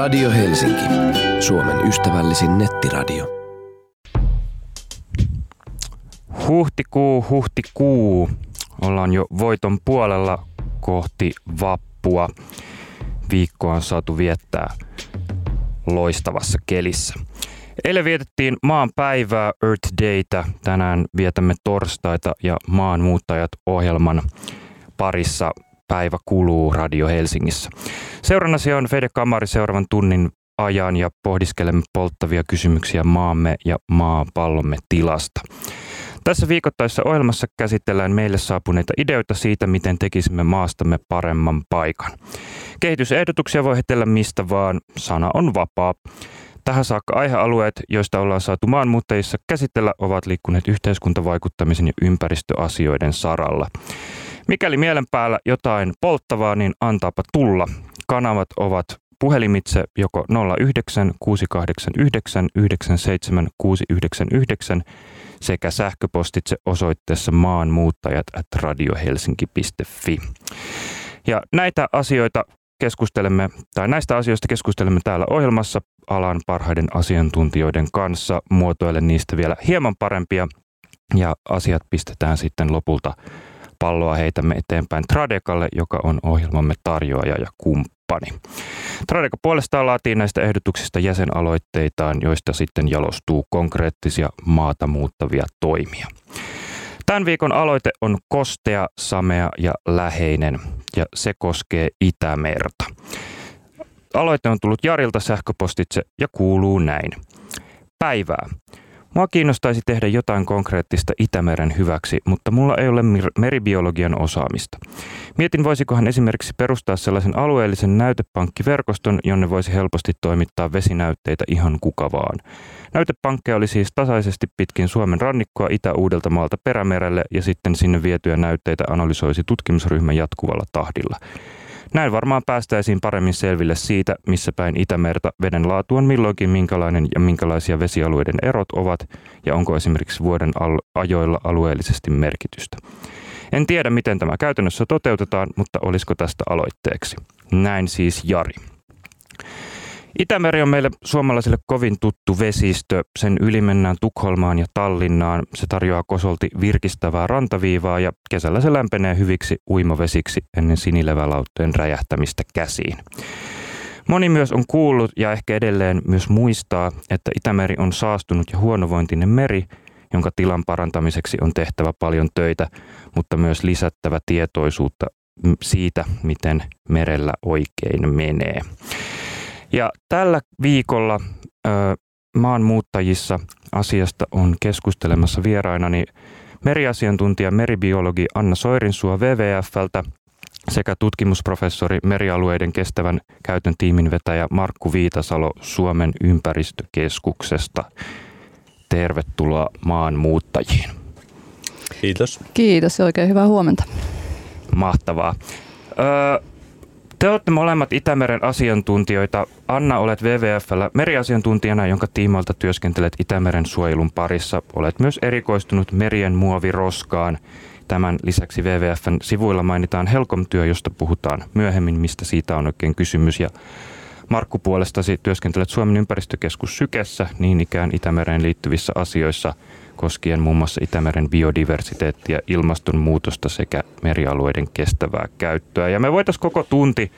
Radio Helsinki, Suomen ystävällisin nettiradio. Huhtikuu, huhtikuu. Ollaan jo voiton puolella kohti vappua. Viikkoa on saatu viettää loistavassa kelissä. Eilen vietettiin maan päivää Earth Daytä. Tänään vietämme torstaita ja maanmuuttajat ohjelman parissa päivä kuluu Radio Helsingissä. Seurannasi on Fede Kamari seuraavan tunnin ajan ja pohdiskelemme polttavia kysymyksiä maamme ja maapallomme tilasta. Tässä viikoittaisessa ohjelmassa käsitellään meille saapuneita ideoita siitä, miten tekisimme maastamme paremman paikan. Kehitysehdotuksia voi heitellä mistä vaan, sana on vapaa. Tähän saakka aihealueet, joista ollaan saatu maanmuuttajissa käsitellä, ovat liikkuneet yhteiskuntavaikuttamisen ja ympäristöasioiden saralla. Mikäli mielen päällä jotain polttavaa, niin antaapa tulla. Kanavat ovat puhelimitse joko 09 689 97 699 sekä sähköpostitse osoitteessa maanmuuttajat at radiohelsinki.fi. Ja näitä asioita keskustelemme, tai näistä asioista keskustelemme täällä ohjelmassa alan parhaiden asiantuntijoiden kanssa. Muotoilen niistä vielä hieman parempia ja asiat pistetään sitten lopulta palloa heitämme eteenpäin Tradekalle, joka on ohjelmamme tarjoaja ja kumppani. Tradeka puolestaan laatii näistä ehdotuksista jäsenaloitteitaan, joista sitten jalostuu konkreettisia maata muuttavia toimia. Tämän viikon aloite on kostea, samea ja läheinen ja se koskee Itämerta. Aloite on tullut Jarilta sähköpostitse ja kuuluu näin. Päivää. Kiinnostaisi tehdä jotain konkreettista Itämeren hyväksi, mutta mulla ei ole meribiologian osaamista. Mietin, voisikohan esimerkiksi perustaa sellaisen alueellisen näytepankkiverkoston, jonne voisi helposti toimittaa vesinäytteitä ihan kuka vaan. Näytepankkeja oli siis tasaisesti pitkin Suomen rannikkoa Itä-Uudeltamaalta perämerelle ja sitten sinne vietyjä näytteitä analysoisi tutkimusryhmä jatkuvalla tahdilla. Näin varmaan päästäisiin paremmin selville siitä, missä päin Itämerta veden laatu on milloinkin minkälainen ja minkälaisia vesialueiden erot ovat ja onko esimerkiksi vuoden ajoilla alueellisesti merkitystä. En tiedä, miten tämä käytännössä toteutetaan, mutta olisiko tästä aloitteeksi. Näin siis Jari. Itämeri on meille suomalaisille kovin tuttu vesistö. Sen yli mennään Tukholmaan ja Tallinnaan. Se tarjoaa kosolti virkistävää rantaviivaa ja kesällä se lämpenee hyviksi uimavesiksi ennen sinilevälautteen räjähtämistä käsiin. Moni myös on kuullut ja ehkä edelleen myös muistaa, että Itämeri on saastunut ja huonovointinen meri, jonka tilan parantamiseksi on tehtävä paljon töitä, mutta myös lisättävä tietoisuutta siitä, miten merellä oikein menee. Ja tällä viikolla ö, maanmuuttajissa asiasta on keskustelemassa vierainani meriasiantuntija meribiologi Anna Soirinsua WWFltä sekä tutkimusprofessori merialueiden kestävän käytön tiimin vetäjä Markku Viitasalo Suomen ympäristökeskuksesta. Tervetuloa maanmuuttajiin. Kiitos. Kiitos ja oikein hyvää huomenta. Mahtavaa. Öö, te olette molemmat Itämeren asiantuntijoita. Anna, olet WWFllä meriasiantuntijana, jonka tiimoilta työskentelet Itämeren suojelun parissa. Olet myös erikoistunut merien muoviroskaan. Tämän lisäksi WWFn sivuilla mainitaan Helcom-työ, josta puhutaan myöhemmin, mistä siitä on oikein kysymys. Ja Markku puolestasi työskentelet Suomen ympäristökeskus Sykessä niin ikään Itämereen liittyvissä asioissa – koskien muun muassa Itämeren biodiversiteettiä, ilmastonmuutosta sekä merialueiden kestävää käyttöä. Ja me voitaisiin koko tunti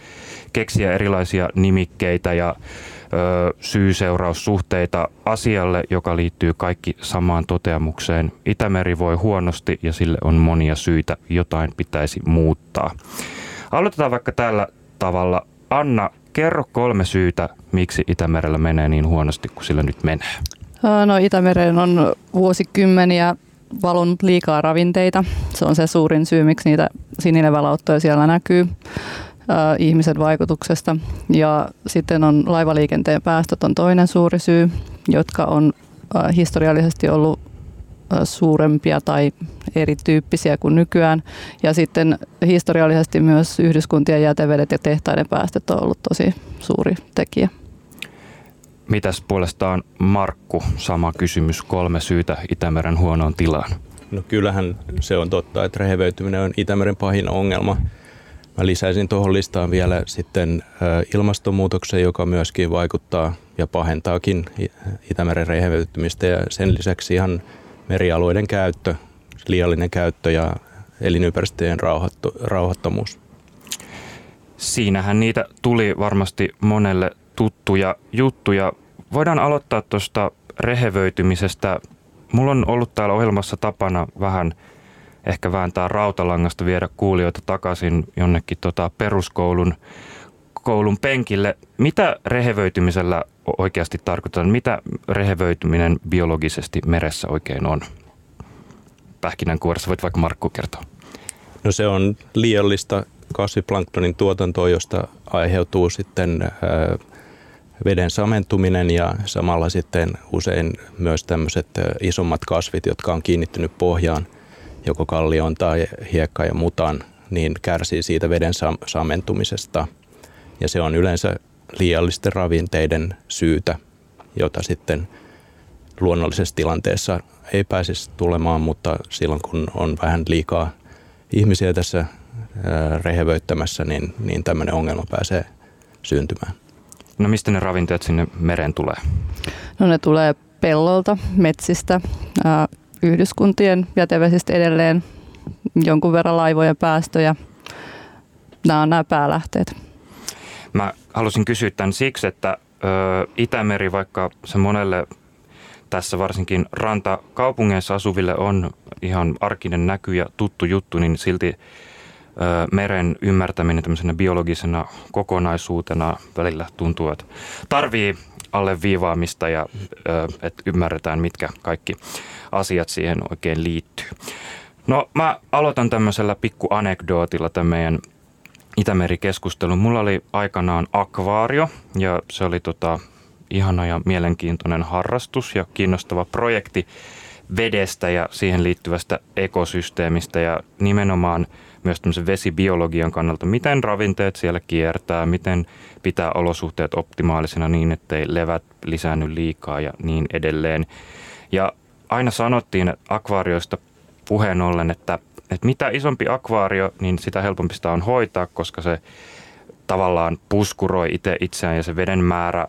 keksiä erilaisia nimikkeitä ja ö, syy-seuraussuhteita asialle, joka liittyy kaikki samaan toteamukseen. Itämeri voi huonosti ja sille on monia syitä, jotain pitäisi muuttaa. Aloitetaan vaikka tällä tavalla. Anna, kerro kolme syytä, miksi Itämerellä menee niin huonosti kuin sillä nyt menee. No Itämeren on vuosikymmeniä valunut liikaa ravinteita. Se on se suurin syy, miksi niitä sinilevälauttoja siellä näkyy ihmisen vaikutuksesta. Ja sitten on laivaliikenteen päästöt on toinen suuri syy, jotka on historiallisesti ollut suurempia tai erityyppisiä kuin nykyään. Ja sitten historiallisesti myös yhdyskuntien jätevedet ja tehtaiden päästöt on ollut tosi suuri tekijä. Mitäs puolestaan Markku, sama kysymys, kolme syytä Itämeren huonoon tilaan? No kyllähän se on totta, että rehevöityminen on Itämeren pahin ongelma. Mä lisäisin tuohon listaan vielä sitten ilmastonmuutoksen, joka myöskin vaikuttaa ja pahentaakin Itämeren rehevöitymistä ja sen lisäksi ihan merialueiden käyttö, liiallinen käyttö ja elinympäristöjen rauhattomuus. Siinähän niitä tuli varmasti monelle tuttuja juttuja. Voidaan aloittaa tuosta rehevöitymisestä. Mulla on ollut täällä ohjelmassa tapana vähän ehkä vääntää rautalangasta, viedä kuulijoita takaisin jonnekin tota peruskoulun koulun penkille. Mitä rehevöitymisellä oikeasti tarkoitetaan? Mitä rehevöityminen biologisesti meressä oikein on? Pähkinänkuoressa voit vaikka Markku kertoa. No se on liiallista kasviplanktonin tuotantoa, josta aiheutuu sitten veden samentuminen ja samalla sitten usein myös tämmöiset isommat kasvit, jotka on kiinnittynyt pohjaan, joko kallioon tai hiekkaan ja mutaan, niin kärsii siitä veden samentumisesta. Ja se on yleensä liiallisten ravinteiden syytä, jota sitten luonnollisessa tilanteessa ei pääsisi tulemaan, mutta silloin kun on vähän liikaa ihmisiä tässä rehevöittämässä, niin, niin tämmöinen ongelma pääsee syntymään. No mistä ne ravinteet sinne mereen tulee? No ne tulee pellolta, metsistä, yhdyskuntien jätevesistä edelleen, jonkun verran laivojen päästöjä. Nämä on nämä päälähteet. Mä halusin kysyä tämän siksi, että Itämeri, vaikka se monelle tässä varsinkin rantakaupungeissa asuville on ihan arkinen näky ja tuttu juttu, niin silti meren ymmärtäminen tämmöisenä biologisena kokonaisuutena välillä tuntuu, että tarvii alleviivaamista ja että ymmärretään, mitkä kaikki asiat siihen oikein liittyy. No mä aloitan tämmöisellä pikku anekdootilla tämän meidän Itämeri-keskustelun. Mulla oli aikanaan akvaario ja se oli tota, ihana ja mielenkiintoinen harrastus ja kiinnostava projekti vedestä ja siihen liittyvästä ekosysteemistä ja nimenomaan – myös tämmöisen vesibiologian kannalta, miten ravinteet siellä kiertää, miten pitää olosuhteet optimaalisena niin, ettei levät lisäänny liikaa ja niin edelleen. Ja aina sanottiin akvaarioista puheen ollen, että, että mitä isompi akvaario, niin sitä helpompi sitä on hoitaa, koska se tavallaan puskuroi itse itseään ja se veden määrä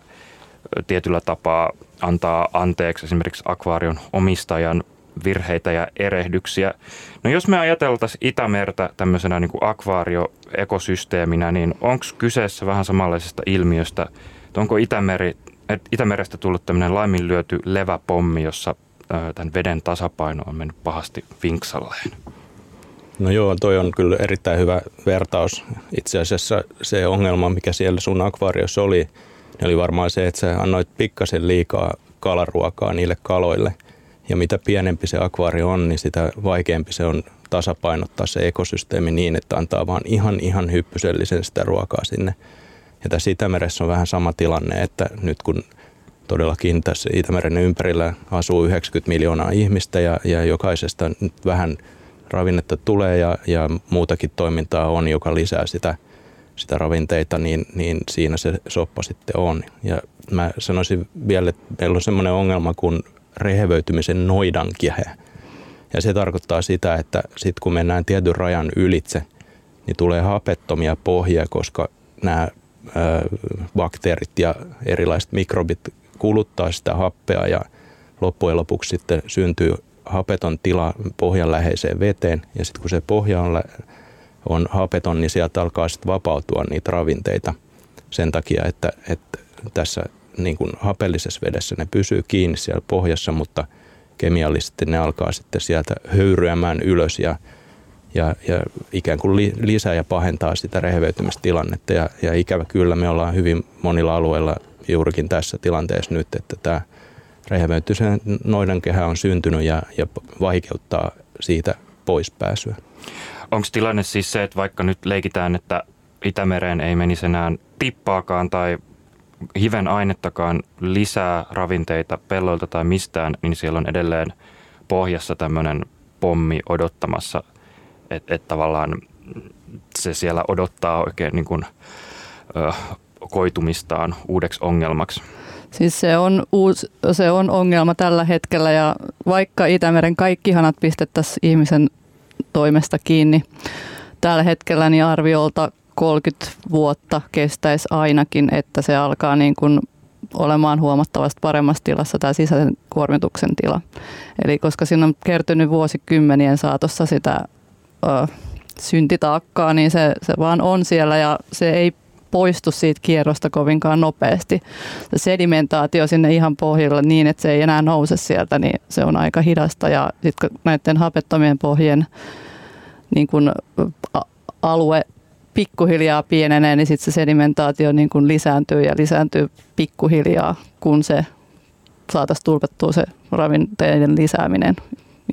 tietyllä tapaa antaa anteeksi esimerkiksi akvaarion omistajan virheitä ja erehdyksiä. No jos me ajateltaisiin Itämertä tämmöisenä niin kuin akvaarioekosysteeminä, niin onko kyseessä vähän samanlaisesta ilmiöstä, että onko Itämeri, Itämerestä tullut tämmöinen laiminlyöty leväpommi, jossa tämän veden tasapaino on mennyt pahasti vinksalleen? No joo, toi on kyllä erittäin hyvä vertaus. Itse asiassa se ongelma, mikä siellä sun akvaariossa oli, niin oli varmaan se, että sä annoit pikkasen liikaa kalaruokaa niille kaloille – ja mitä pienempi se akvaario on, niin sitä vaikeampi se on tasapainottaa se ekosysteemi niin, että antaa vaan ihan ihan hyppysellisen sitä ruokaa sinne. Ja tässä Itämeressä on vähän sama tilanne, että nyt kun todellakin tässä Itämeren ympärillä asuu 90 miljoonaa ihmistä ja, ja jokaisesta nyt vähän ravinnetta tulee ja, ja muutakin toimintaa on, joka lisää sitä, sitä ravinteita, niin, niin siinä se soppa sitten on. Ja mä sanoisin vielä, että meillä on semmoinen ongelma, kun rehevöitymisen noidankehä. Ja se tarkoittaa sitä, että sitten kun mennään tietyn rajan ylitse, niin tulee hapettomia pohjia, koska nämä bakteerit ja erilaiset mikrobit kuluttaa sitä happea ja loppujen lopuksi sitten syntyy hapeton tila pohjan läheiseen veteen ja sitten kun se pohja on, on hapeton, niin sieltä alkaa sitten vapautua niitä ravinteita sen takia, että, että tässä niin kuin hapellisessa vedessä ne pysyy kiinni siellä pohjassa, mutta kemiallisesti ne alkaa sitten sieltä höyryämään ylös ja, ja, ja ikään kuin li, lisää ja pahentaa sitä rehevöitymistilannetta. Ja, ja ikävä kyllä me ollaan hyvin monilla alueilla juurikin tässä tilanteessa nyt, että tämä rehevöitymisen noidankehä on syntynyt ja, ja vaikeuttaa siitä poispääsyä. Onko tilanne siis se, että vaikka nyt leikitään, että Itämereen ei menisi enää tippaakaan tai hiven ainettakaan lisää ravinteita pelloilta tai mistään, niin siellä on edelleen pohjassa tämmöinen pommi odottamassa, että et tavallaan se siellä odottaa oikein niin kuin, ö, koitumistaan uudeksi ongelmaksi. Siis se on, uusi, se on ongelma tällä hetkellä ja vaikka Itämeren kaikki hanat pistettäisiin ihmisen toimesta kiinni tällä hetkellä, niin arviolta 30 vuotta kestäisi ainakin, että se alkaa niin kuin olemaan huomattavasti paremmassa tilassa tämä sisäisen kuormituksen tila. Eli koska siinä on kertynyt vuosikymmenien saatossa sitä ö, syntitaakkaa, niin se, se vaan on siellä ja se ei poistu siitä kierrosta kovinkaan nopeasti. Se sedimentaatio sinne ihan pohjalla niin, että se ei enää nouse sieltä, niin se on aika hidasta. Ja sitten näiden hapettomien pohjien niin kun alue pikkuhiljaa pienenee, niin sitten se sedimentaatio niin kun lisääntyy ja lisääntyy pikkuhiljaa, kun se saataisiin tulkattua se ravinteiden lisääminen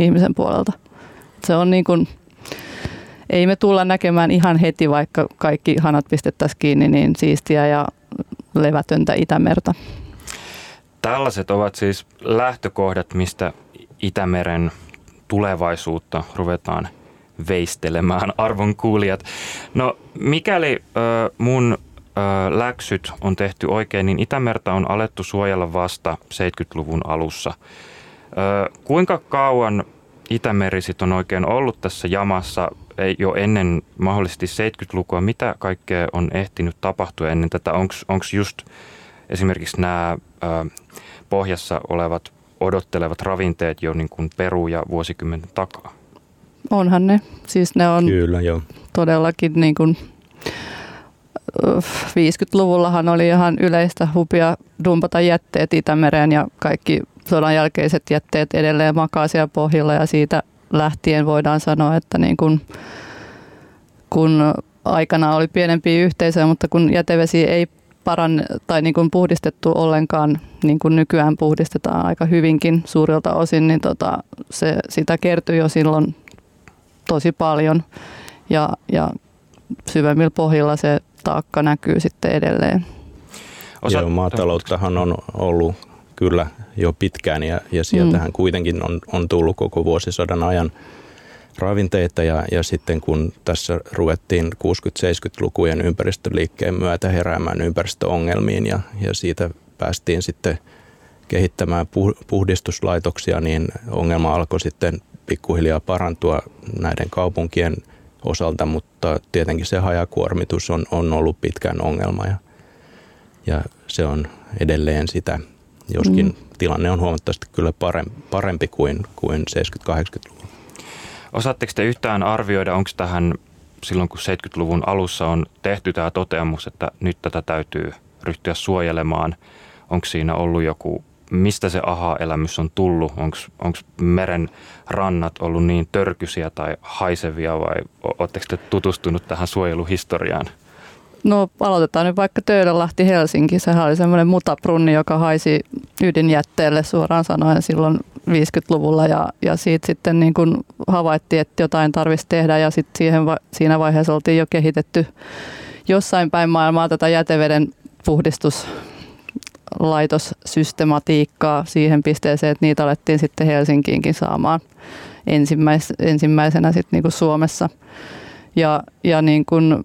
ihmisen puolelta. Se on niin kuin ei me tulla näkemään ihan heti, vaikka kaikki hanat pistettäisiin kiinni, niin siistiä ja levätöntä Itämerta. Tällaiset ovat siis lähtökohdat, mistä Itämeren tulevaisuutta ruvetaan veistelemään, arvon kuulijat. No mikäli ö, mun ö, läksyt on tehty oikein, niin Itämerta on alettu suojella vasta 70-luvun alussa. Ö, kuinka kauan Itämeri on oikein ollut tässä jamassa jo ennen mahdollisesti 70-lukua, mitä kaikkea on ehtinyt tapahtua ennen tätä? Onko just esimerkiksi nämä pohjassa olevat odottelevat ravinteet jo niin kuin peru- ja vuosikymmenen takaa? Onhan ne. Siis ne on Kyllä, joo. todellakin niin kuin 50-luvullahan oli ihan yleistä hupia dumpata jätteet Itämereen ja kaikki sodan jälkeiset jätteet edelleen makaa siellä pohjalla ja siitä lähtien voidaan sanoa, että niin kun, kun aikana oli pienempiä yhteisöjä, mutta kun jätevesi ei paran tai niin kuin puhdistettu ollenkaan, niin kuin nykyään puhdistetaan aika hyvinkin suurilta osin, niin tota, se, sitä kertyi jo silloin tosi paljon ja, ja syvemmillä pohjilla se taakka näkyy sitten edelleen. Osa... Joo, maatalouttahan on ollut kyllä jo pitkään ja, ja sieltähän mm. kuitenkin on, on tullut koko vuosisadan ajan ravinteita ja, ja sitten kun tässä ruvettiin 60-70-lukujen ympäristöliikkeen myötä heräämään ympäristöongelmiin ja, ja siitä päästiin sitten kehittämään puhdistuslaitoksia, niin ongelma alkoi sitten pikkuhiljaa parantua näiden kaupunkien osalta, mutta tietenkin se hajakuormitus on, on ollut pitkään ongelma ja, ja se on edelleen sitä joskin mm. tilanne on huomattavasti kyllä parempi kuin, kuin 70-80-luvulla. Osaatteko te yhtään arvioida, onko tähän silloin kun 70-luvun alussa on tehty tämä toteamus, että nyt tätä täytyy ryhtyä suojelemaan, onko siinä ollut joku, mistä se aha-elämys on tullut, onko meren rannat ollut niin törkysiä tai haisevia vai oletteko te tutustunut tähän suojeluhistoriaan? No aloitetaan nyt vaikka Töölönlahti Helsinki. Sehän oli semmoinen mutaprunni, joka haisi ydinjätteelle suoraan sanoen silloin 50-luvulla ja, ja siitä sitten niin kuin havaittiin, että jotain tarvitsisi tehdä ja sitten siihen, siinä vaiheessa oltiin jo kehitetty jossain päin maailmaa tätä jäteveden puhdistuslaitossystematiikkaa siihen pisteeseen, että niitä alettiin sitten Helsinkiinkin saamaan ensimmäis, ensimmäisenä sitten niin kuin Suomessa. Ja, ja niin kuin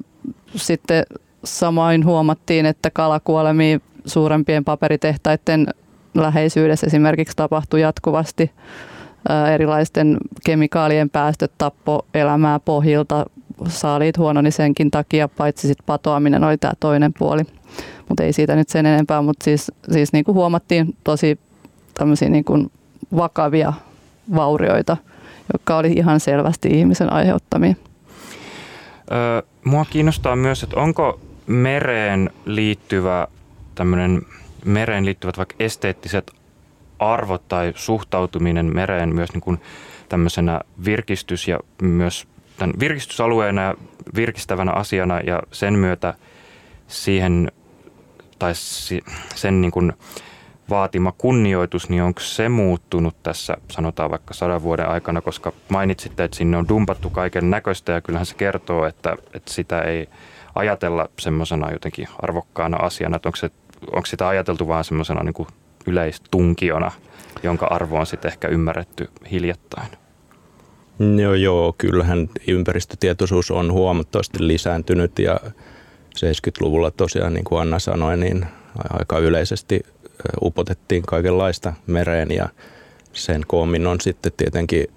sitten Samoin huomattiin, että kalakuolemia suurempien paperitehtaiden läheisyydessä esimerkiksi tapahtui jatkuvasti erilaisten kemikaalien päästöt tappo elämää pohjilta. Saaliit huononi senkin takia, paitsi sit patoaminen oli tämä toinen puoli. Mutta ei siitä nyt sen enempää, mutta siis, siis niin kuin huomattiin tosi tämmöisiä niin kuin vakavia vaurioita, jotka oli ihan selvästi ihmisen aiheuttamia. Öö, mua kiinnostaa myös, että onko mereen liittyvä tämmöinen mereen liittyvät vaikka esteettiset arvot tai suhtautuminen mereen myös niin kuin tämmöisenä virkistys- ja myös tämän virkistysalueena ja virkistävänä asiana ja sen myötä siihen tai sen niin kuin vaatima kunnioitus, niin onko se muuttunut tässä sanotaan vaikka sadan vuoden aikana, koska mainitsitte, että sinne on dumpattu kaiken näköistä ja kyllähän se kertoo, että, että sitä ei ajatella semmoisena jotenkin arvokkaana asiana, että onko, se, onko sitä ajateltu vaan semmoisena niin yleistunkiona, jonka arvo on sitten ehkä ymmärretty hiljattain? Joo, joo, kyllähän ympäristötietoisuus on huomattavasti lisääntynyt ja 70-luvulla tosiaan, niin kuin Anna sanoi, niin aika yleisesti upotettiin kaikenlaista mereen ja sen koommin on sitten tietenkin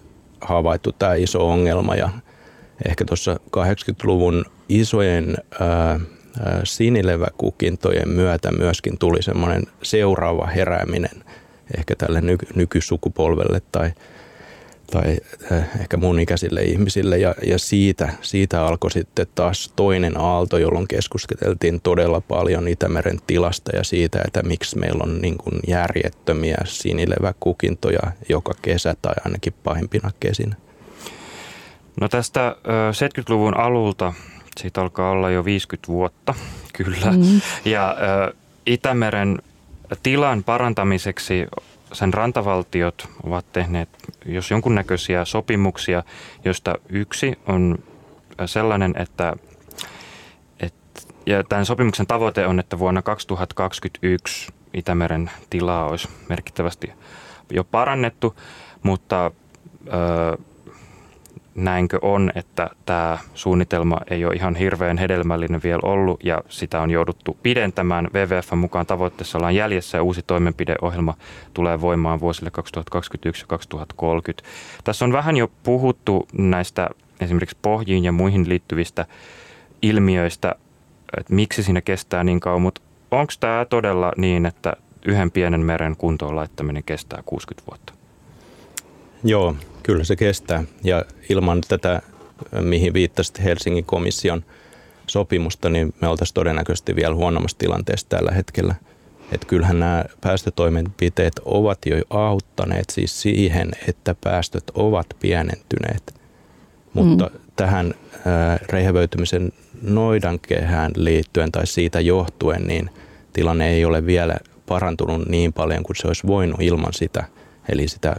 havaittu tämä iso ongelma ja ehkä tuossa 80-luvun isojen ää, sinileväkukintojen myötä myöskin tuli semmoinen seuraava herääminen ehkä tälle nyky- nykysukupolvelle tai, tai ehkä mun ikäisille ihmisille. Ja, ja siitä, siitä alkoi sitten taas toinen aalto, jolloin keskusteltiin todella paljon Itämeren tilasta ja siitä, että miksi meillä on niin kuin järjettömiä sinileväkukintoja joka kesä tai ainakin pahimpina kesinä. No tästä 70-luvun alulta siitä alkaa olla jo 50 vuotta, kyllä. Mm. Ja Itämeren tilan parantamiseksi sen rantavaltiot ovat tehneet jos jonkunnäköisiä sopimuksia, joista yksi on sellainen, että, että ja tämän sopimuksen tavoite on, että vuonna 2021 Itämeren tilaa olisi merkittävästi jo parannettu, mutta ö, näinkö on, että tämä suunnitelma ei ole ihan hirveän hedelmällinen vielä ollut ja sitä on jouduttu pidentämään. WWF mukaan tavoitteessa ollaan jäljessä ja uusi toimenpideohjelma tulee voimaan vuosille 2021 ja 2030. Tässä on vähän jo puhuttu näistä esimerkiksi pohjiin ja muihin liittyvistä ilmiöistä, että miksi siinä kestää niin kauan, mutta onko tämä todella niin, että yhden pienen meren kuntoon laittaminen kestää 60 vuotta? Joo, Kyllä se kestää ja ilman tätä, mihin viittasit Helsingin komission sopimusta, niin me oltaisiin todennäköisesti vielä huonommassa tilanteessa tällä hetkellä. Että kyllähän nämä päästötoimenpiteet ovat jo auttaneet siis siihen, että päästöt ovat pienentyneet. Mutta mm. tähän äh, rehevöitymisen noidankehään liittyen tai siitä johtuen, niin tilanne ei ole vielä parantunut niin paljon kuin se olisi voinut ilman sitä, eli sitä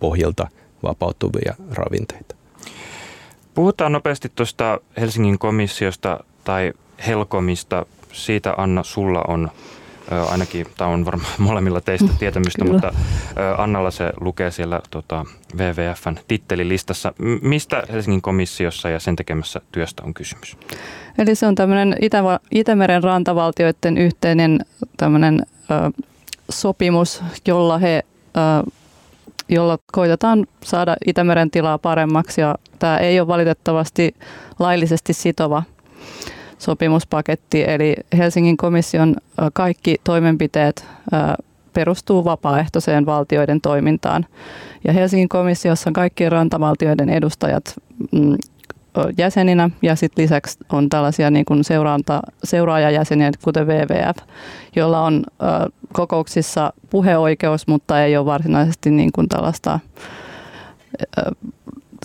pohjalta – vapautuvia ravinteita. Puhutaan nopeasti tuosta Helsingin komissiosta tai Helkomista. Siitä Anna, sulla on ainakin, tämä on varmaan molemmilla teistä tietämystä, Kyllä. mutta Annalla se lukee siellä tota, WWFn tittelilistassa. Mistä Helsingin komissiossa ja sen tekemässä työstä on kysymys? Eli se on tämmöinen Itä- Itämeren rantavaltioiden yhteinen tämmöinen ö, sopimus, jolla he ö, jolla koitetaan saada Itämeren tilaa paremmaksi. Ja tämä ei ole valitettavasti laillisesti sitova sopimuspaketti, eli Helsingin komission kaikki toimenpiteet perustuu vapaaehtoiseen valtioiden toimintaan. Ja Helsingin komissiossa on kaikkien rantavaltioiden edustajat mm, jäseninä ja sitten lisäksi on tällaisia niin kuin seuranta, seuraajajäseniä, kuten WWF, joilla on ö, kokouksissa puheoikeus, mutta ei ole varsinaisesti niin kuin tällaista ö,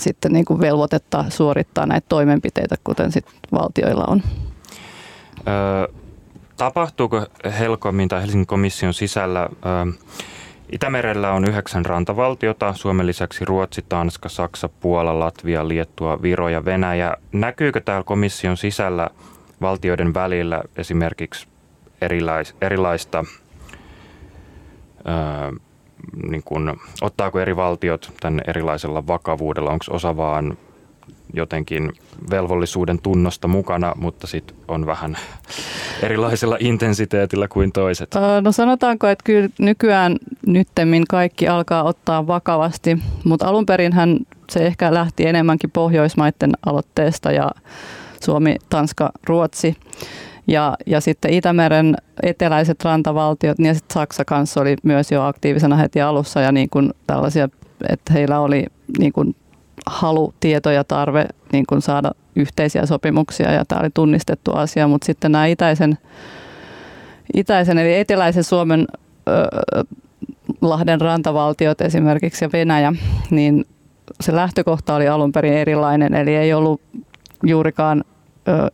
sitten niin kuin velvoitetta suorittaa näitä toimenpiteitä, kuten sit valtioilla on. Ö, tapahtuuko Helcomin tai Helsingin komission sisällä ö, Itämerellä on yhdeksän rantavaltiota, Suomen lisäksi Ruotsi, Tanska, Saksa, Puola, Latvia, Liettua, Viro ja Venäjä. Näkyykö täällä komission sisällä valtioiden välillä esimerkiksi erilais, erilaista, ää, niin kun, ottaako eri valtiot tämän erilaisella vakavuudella? Onko osa vaan jotenkin velvollisuuden tunnosta mukana, mutta sitten on vähän erilaisella intensiteetillä kuin toiset? No sanotaanko, että kyllä nykyään nyttemmin kaikki alkaa ottaa vakavasti, mutta alun hän se ehkä lähti enemmänkin Pohjoismaiden aloitteesta ja Suomi, Tanska, Ruotsi. Ja, ja sitten Itämeren eteläiset rantavaltiot, niin ja sitten Saksa kanssa oli myös jo aktiivisena heti alussa ja niin kuin tällaisia, että heillä oli niin kuin halu, tieto ja tarve niin kuin saada yhteisiä sopimuksia ja tämä oli tunnistettu asia, mutta sitten nämä itäisen, itäisen eli eteläisen Suomen ö, Lahden rantavaltiot esimerkiksi ja Venäjä, niin se lähtökohta oli alun perin erilainen, eli ei ollut juurikaan ö,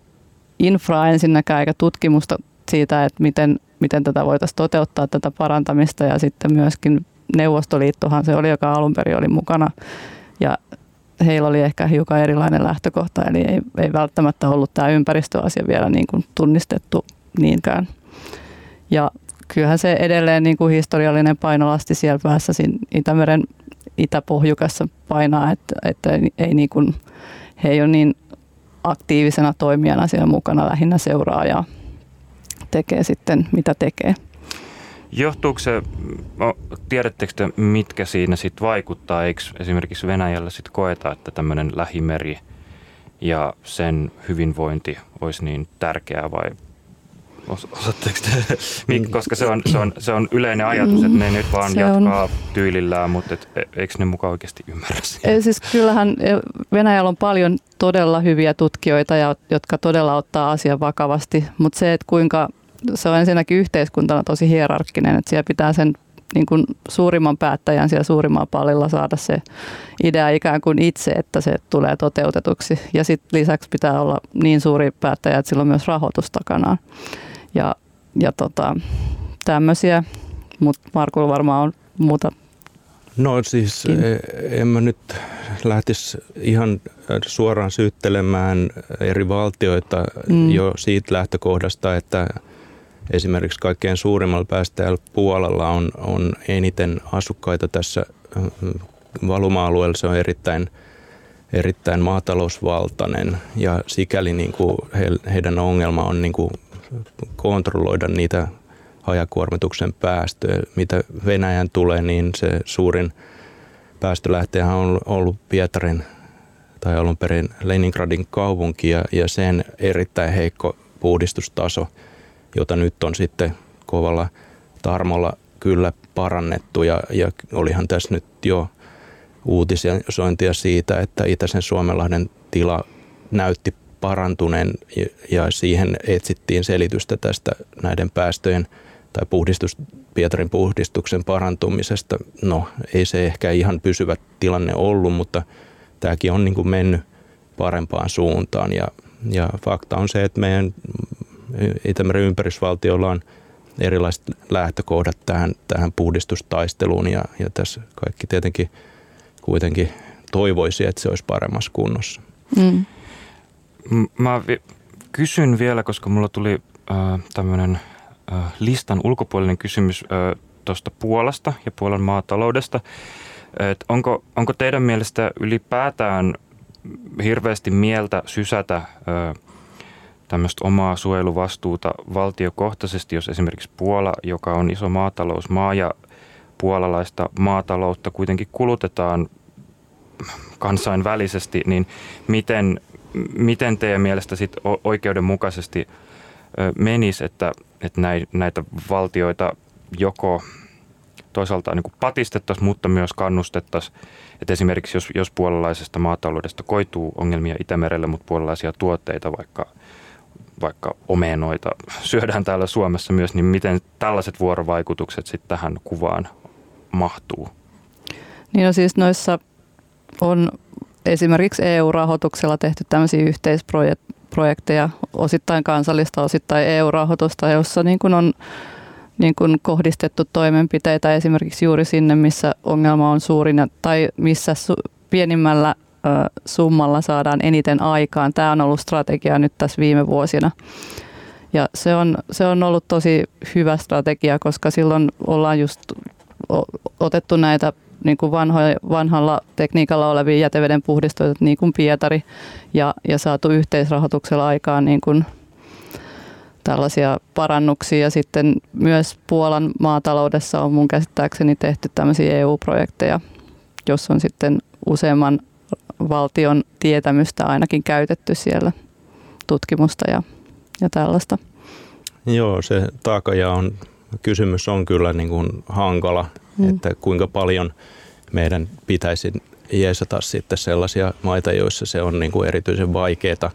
infraa ensinnäkään eikä tutkimusta siitä, että miten, miten tätä voitaisiin toteuttaa, tätä parantamista ja sitten myöskin Neuvostoliittohan se oli, joka alun perin oli mukana. Ja heillä oli ehkä hiukan erilainen lähtökohta, eli ei, ei välttämättä ollut tämä ympäristöasia vielä niin kuin tunnistettu niinkään. Ja kyllähän se edelleen niin kuin historiallinen painolasti siellä päässä siinä Itämeren itäpohjukassa painaa, että, että ei, niin kuin, he ei ole niin aktiivisena toimijana siellä mukana, lähinnä seuraa ja tekee sitten mitä tekee. Johtuuko se, tiedättekö te, mitkä siinä sitten vaikuttaa? Eikö esimerkiksi Venäjällä sitten koeta, että tämmöinen lähimeri ja sen hyvinvointi olisi niin tärkeää vai Osaatteko mm. koska se on, se, on, se on yleinen ajatus, että ne nyt vaan se jatkaa on. tyylillään, mutta et, e, eikö ne mukaan oikeasti ymmärrä Ei, siis kyllähän e, Venäjällä on paljon todella hyviä tutkijoita, jotka todella ottaa asian vakavasti, mutta se, että kuinka se on ensinnäkin yhteiskuntana tosi hierarkkinen, että siellä pitää sen niin kuin suurimman päättäjän siellä suurimman pallilla saada se idea ikään kuin itse, että se tulee toteutetuksi. Ja sitten lisäksi pitää olla niin suuri päättäjä, että sillä on myös rahoitus takanaan. Ja, ja tota, tämmöisiä, mutta Markulla varmaan on muuta No siis e, en mä nyt lähtisi ihan suoraan syyttelemään eri valtioita mm. jo siitä lähtökohdasta, että esimerkiksi kaikkein suurimmalla päästäjällä Puolalla on, on eniten asukkaita tässä valuma-alueella. Se on erittäin, erittäin maatalousvaltainen ja sikäli niin kuin he, heidän ongelma on niin kuin kontrolloida niitä hajakuormituksen päästöjä. Mitä Venäjän tulee, niin se suurin päästölähteenhän on ollut Pietarin tai alun perin Leningradin kaupunki ja, ja sen erittäin heikko puhdistustaso, jota nyt on sitten kovalla tarmolla kyllä parannettu ja, ja olihan tässä nyt jo uutisointia siitä, että Itäisen Suomenlahden tila näytti parantuneen ja siihen etsittiin selitystä tästä näiden päästöjen tai puhdistus, Pietarin puhdistuksen parantumisesta. No ei se ehkä ihan pysyvä tilanne ollut, mutta tämäkin on niin kuin mennyt parempaan suuntaan ja, ja fakta on se, että meidän Itämeren ympärysvaltiolla on erilaiset lähtökohdat tähän, tähän puhdistustaisteluun ja, ja tässä kaikki tietenkin kuitenkin toivoisi, että se olisi paremmassa kunnossa. Mm. Mä vi- kysyn vielä, koska mulla tuli äh, tämmöinen äh, listan ulkopuolinen kysymys äh, tuosta Puolasta ja Puolan maataloudesta. Et onko, onko teidän mielestä ylipäätään hirveästi mieltä sysätä äh, tämmöistä omaa suojeluvastuuta valtiokohtaisesti, jos esimerkiksi Puola, joka on iso maatalousmaa ja puolalaista maataloutta kuitenkin kulutetaan kansainvälisesti, niin miten miten teidän mielestä sit oikeudenmukaisesti menisi, että, että näitä valtioita joko toisaalta niin patistettaisiin, mutta myös kannustettaisiin. Että esimerkiksi jos, jos puolalaisesta maataloudesta koituu ongelmia Itämerelle, mutta puolalaisia tuotteita, vaikka, vaikka omenoita syödään täällä Suomessa myös, niin miten tällaiset vuorovaikutukset sitten tähän kuvaan mahtuu? Niin no siis noissa on esimerkiksi EU-rahoituksella tehty tämmöisiä yhteisprojekteja, osittain kansallista, osittain EU-rahoitusta, jossa niin kuin on niin kuin kohdistettu toimenpiteitä esimerkiksi juuri sinne, missä ongelma on suurin tai missä su- pienimmällä summalla saadaan eniten aikaan. Tämä on ollut strategia nyt tässä viime vuosina. Ja se on, se on ollut tosi hyvä strategia, koska silloin ollaan just otettu näitä niin kuin vanho, vanhalla tekniikalla olevia jäteveden puhdistoita, niin kuin Pietari, ja, ja saatu yhteisrahoituksella aikaan niin kuin tällaisia parannuksia. Sitten myös Puolan maataloudessa on mun käsittääkseni tehty tämmöisiä EU-projekteja, jos on sitten useamman valtion tietämystä ainakin käytetty siellä tutkimusta ja, ja tällaista. Joo, se taakaja on, kysymys on kyllä niin kuin hankala mm. että kuinka paljon meidän pitäisi jeesata sitten sellaisia maita, joissa se on niin kuin erityisen vaikeaa.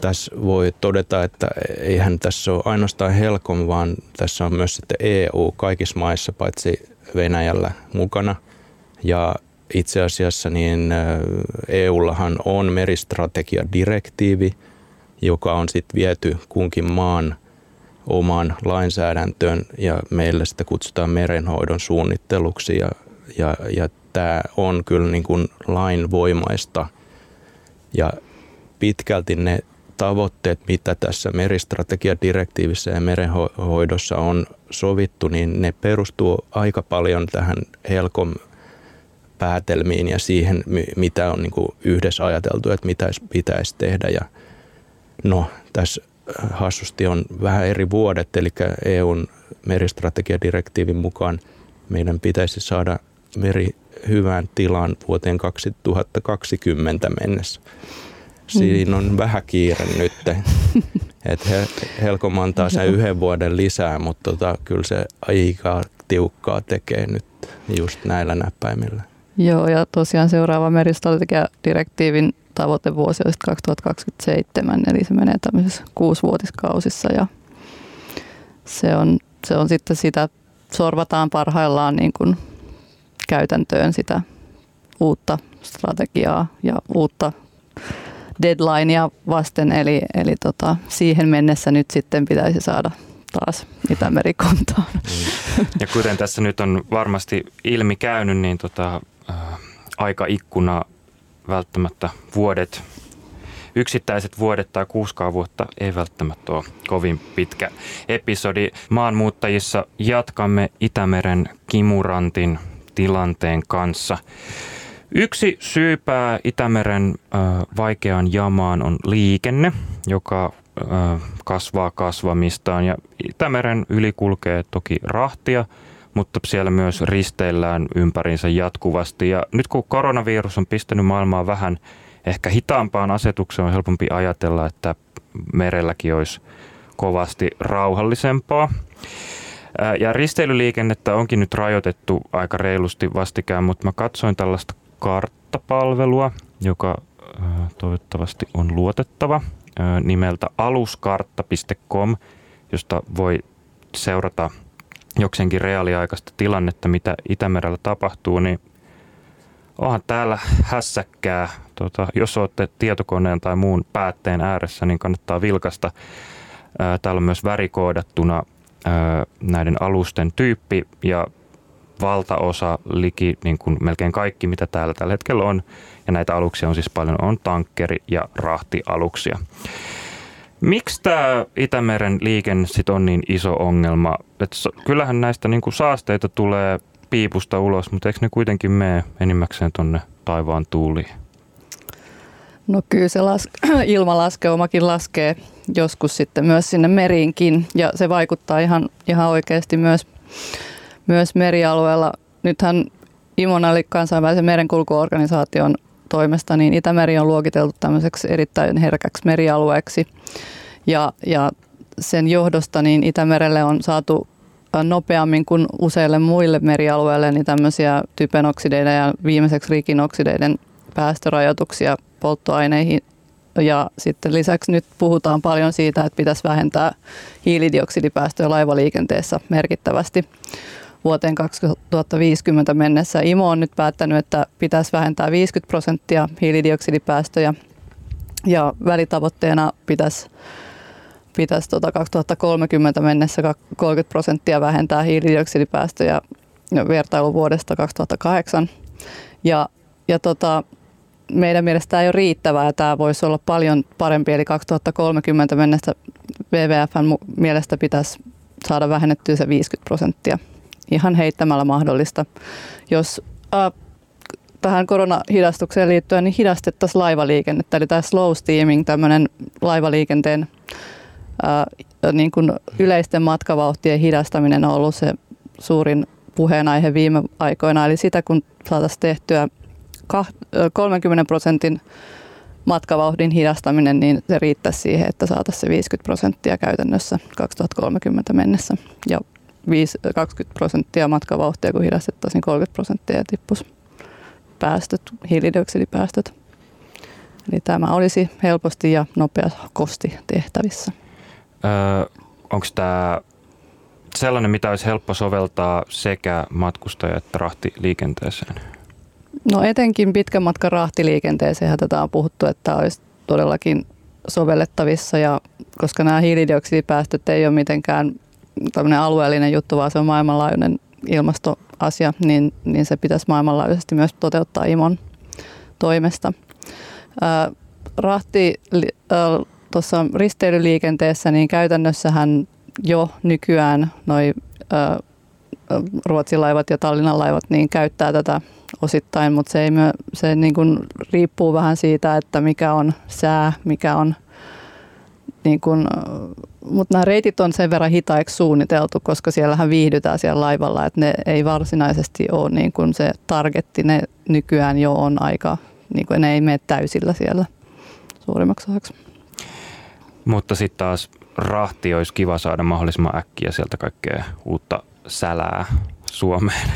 Tässä voi todeta, että eihän tässä ole ainoastaan Helcom, vaan tässä on myös sitten EU kaikissa maissa, paitsi Venäjällä mukana. Ja itse asiassa niin EUllahan on meristrategiadirektiivi, joka on sitten viety kunkin maan omaan lainsäädäntöön ja meillä sitä kutsutaan merenhoidon suunnitteluksi. Ja, ja, ja tämä on kyllä niin kuin lainvoimaista ja pitkälti ne tavoitteet, mitä tässä meristrategiadirektiivissä ja merenhoidossa on sovittu, niin ne perustuu aika paljon tähän Helkom päätelmiin ja siihen, mitä on niin kuin yhdessä ajateltu, että mitä pitäisi tehdä. Ja no, tässä hassusti on vähän eri vuodet, eli EUn meristrategiadirektiivin mukaan meidän pitäisi saada meri hyvään tilaan vuoteen 2020 mennessä. siinä on vähän kiire nyt. Et he, Helkom antaa sen yhden vuoden lisää, mutta tota, kyllä se aika tiukkaa tekee nyt just näillä näppäimillä. Joo, ja tosiaan seuraava meristrategia-direktiivin tavoitevuosi olisi 2027, eli se menee tämmöisessä kuusivuotiskausissa ja se on, se on sitten sitä, sorvataan parhaillaan niin kuin käytäntöön sitä uutta strategiaa ja uutta deadlinea vasten, eli, eli tota, siihen mennessä nyt sitten pitäisi saada taas Itämeri kuntoon. Ja kuten tässä nyt on varmasti ilmi käynyt, niin tota, äh, aikaikkuna välttämättä vuodet, yksittäiset vuodet tai kuuskaan vuotta ei välttämättä ole kovin pitkä episodi. Maanmuuttajissa jatkamme Itämeren kimurantin tilanteen kanssa. Yksi syypää Itämeren äh, vaikeaan jamaan on liikenne, joka äh, kasvaa kasvamistaan. Ja Itämeren yli kulkee toki rahtia, mutta siellä myös risteillään ympäriinsä jatkuvasti. Ja nyt kun koronavirus on pistänyt maailmaa vähän ehkä hitaampaan asetukseen, on helpompi ajatella, että merelläkin olisi kovasti rauhallisempaa. Ja risteilyliikennettä onkin nyt rajoitettu aika reilusti vastikään, mutta mä katsoin tällaista karttapalvelua, joka toivottavasti on luotettava nimeltä aluskartta.com, josta voi seurata jokseenkin reaaliaikaista tilannetta, mitä Itämerellä tapahtuu, niin onhan täällä hässäkkää. Tota, jos olette tietokoneen tai muun päätteen ääressä, niin kannattaa vilkasta. Täällä on myös värikoodattuna näiden alusten tyyppi ja valtaosa, liki niin kuin melkein kaikki, mitä täällä tällä hetkellä on. Ja näitä aluksia on siis paljon, on tankkeri- ja rahtialuksia. Miksi tämä Itämeren liikenne sit on niin iso ongelma? Et kyllähän näistä niin kuin saasteita tulee piipusta ulos, mutta eikö ne kuitenkin mene enimmäkseen tuonne taivaan tuuliin? No kyllä se las- ilmalaskeumakin laskee joskus sitten myös sinne meriinkin ja se vaikuttaa ihan, ihan oikeasti myös, myös merialueella. Nythän IMON eli kansainvälisen merenkulkuorganisaation toimesta, niin Itämeri on luokiteltu tämmöiseksi erittäin herkäksi merialueeksi. Ja, ja sen johdosta niin Itämerelle on saatu nopeammin kuin useille muille merialueille niin tämmöisiä typenoksideiden ja viimeiseksi rikinoksideiden päästörajoituksia polttoaineihin. Ja sitten lisäksi nyt puhutaan paljon siitä, että pitäisi vähentää hiilidioksidipäästöjä laivaliikenteessä merkittävästi vuoteen 2050 mennessä. IMO on nyt päättänyt, että pitäisi vähentää 50 prosenttia hiilidioksidipäästöjä ja välitavoitteena pitäisi, pitäisi tuota 2030 mennessä 30 prosenttia vähentää hiilidioksidipäästöjä vertailuvuodesta 2008. Ja, ja tota, meidän mielestä tämä ei ole riittävää tämä voisi olla paljon parempi, eli 2030 mennessä WWFn mielestä pitäisi saada vähennettyä se 50 prosenttia ihan heittämällä mahdollista. Jos äh, tähän koronahidastukseen liittyen niin hidastettaisiin laivaliikennettä, eli tämä slow steaming, tämmöinen laivaliikenteen äh, niin kuin yleisten matkavauhtien hidastaminen on ollut se suurin puheenaihe viime aikoina, eli sitä kun saataisiin tehtyä 30 prosentin matkavauhdin hidastaminen, niin se riittäisi siihen, että saataisiin se 50 prosenttia käytännössä 2030 mennessä. Ja 20 prosenttia matkavauhtia, kun hidastettaisiin 30 prosenttia ja tippuisi päästöt, hiilidioksidipäästöt. Eli tämä olisi helposti ja nopeasti tehtävissä. Öö, Onko tämä sellainen, mitä olisi helppo soveltaa sekä matkustaja- että rahtiliikenteeseen? No etenkin pitkän matkan rahtiliikenteeseen tätä on puhuttu, että olisi todellakin sovellettavissa ja koska nämä hiilidioksidipäästöt ei ole mitenkään alueellinen juttu, vaan se on maailmanlaajuinen ilmastoasia, niin, niin se pitäisi maailmanlaajuisesti myös toteuttaa IMON toimesta. Ää, rahti tuossa risteilyliikenteessä, niin käytännössähän jo nykyään noi Ruotsin laivat ja Tallinnan laivat niin käyttää tätä osittain, mutta se, ei myö, se niin kuin riippuu vähän siitä, että mikä on sää, mikä on niin kuin, mutta nämä reitit on sen verran hitaiksi suunniteltu, koska siellähän viihdytään siellä laivalla, että ne ei varsinaisesti ole niin kuin se targetti, ne nykyään jo on aika, niin kuin ne ei mene täysillä siellä suurimmaksi osaksi. Mutta sitten taas rahti olisi kiva saada mahdollisimman äkkiä sieltä kaikkea uutta sälää Suomeen.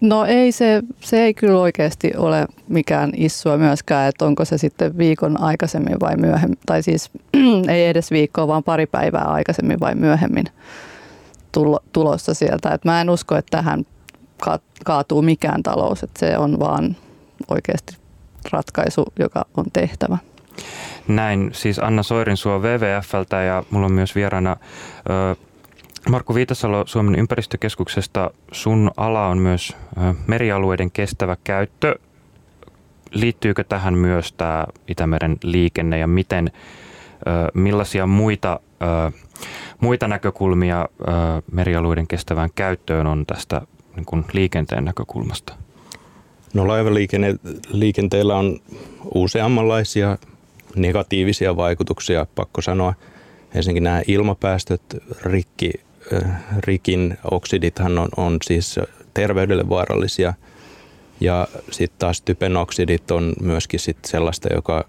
No ei se, se ei kyllä oikeasti ole mikään issua myöskään, että onko se sitten viikon aikaisemmin vai myöhemmin, tai siis ei edes viikkoa, vaan pari päivää aikaisemmin vai myöhemmin tulo, tulossa sieltä. Et mä en usko, että tähän kaatuu mikään talous, että se on vaan oikeasti ratkaisu, joka on tehtävä. Näin, siis Anna Soirinsua WWFltä ja mulla on myös vieraana Markku Viitasalo Suomen ympäristökeskuksesta. Sun ala on myös merialueiden kestävä käyttö. Liittyykö tähän myös tämä Itämeren liikenne ja miten, millaisia muita, muita näkökulmia merialueiden kestävään käyttöön on tästä niin kuin liikenteen näkökulmasta? No laivaliikenteellä on useammanlaisia negatiivisia vaikutuksia, pakko sanoa. Ensinnäkin nämä ilmapäästöt, rikki, rikin oksidithan on, on siis terveydelle vaarallisia. Ja sitten taas typenoksidit on myöskin sit sellaista, joka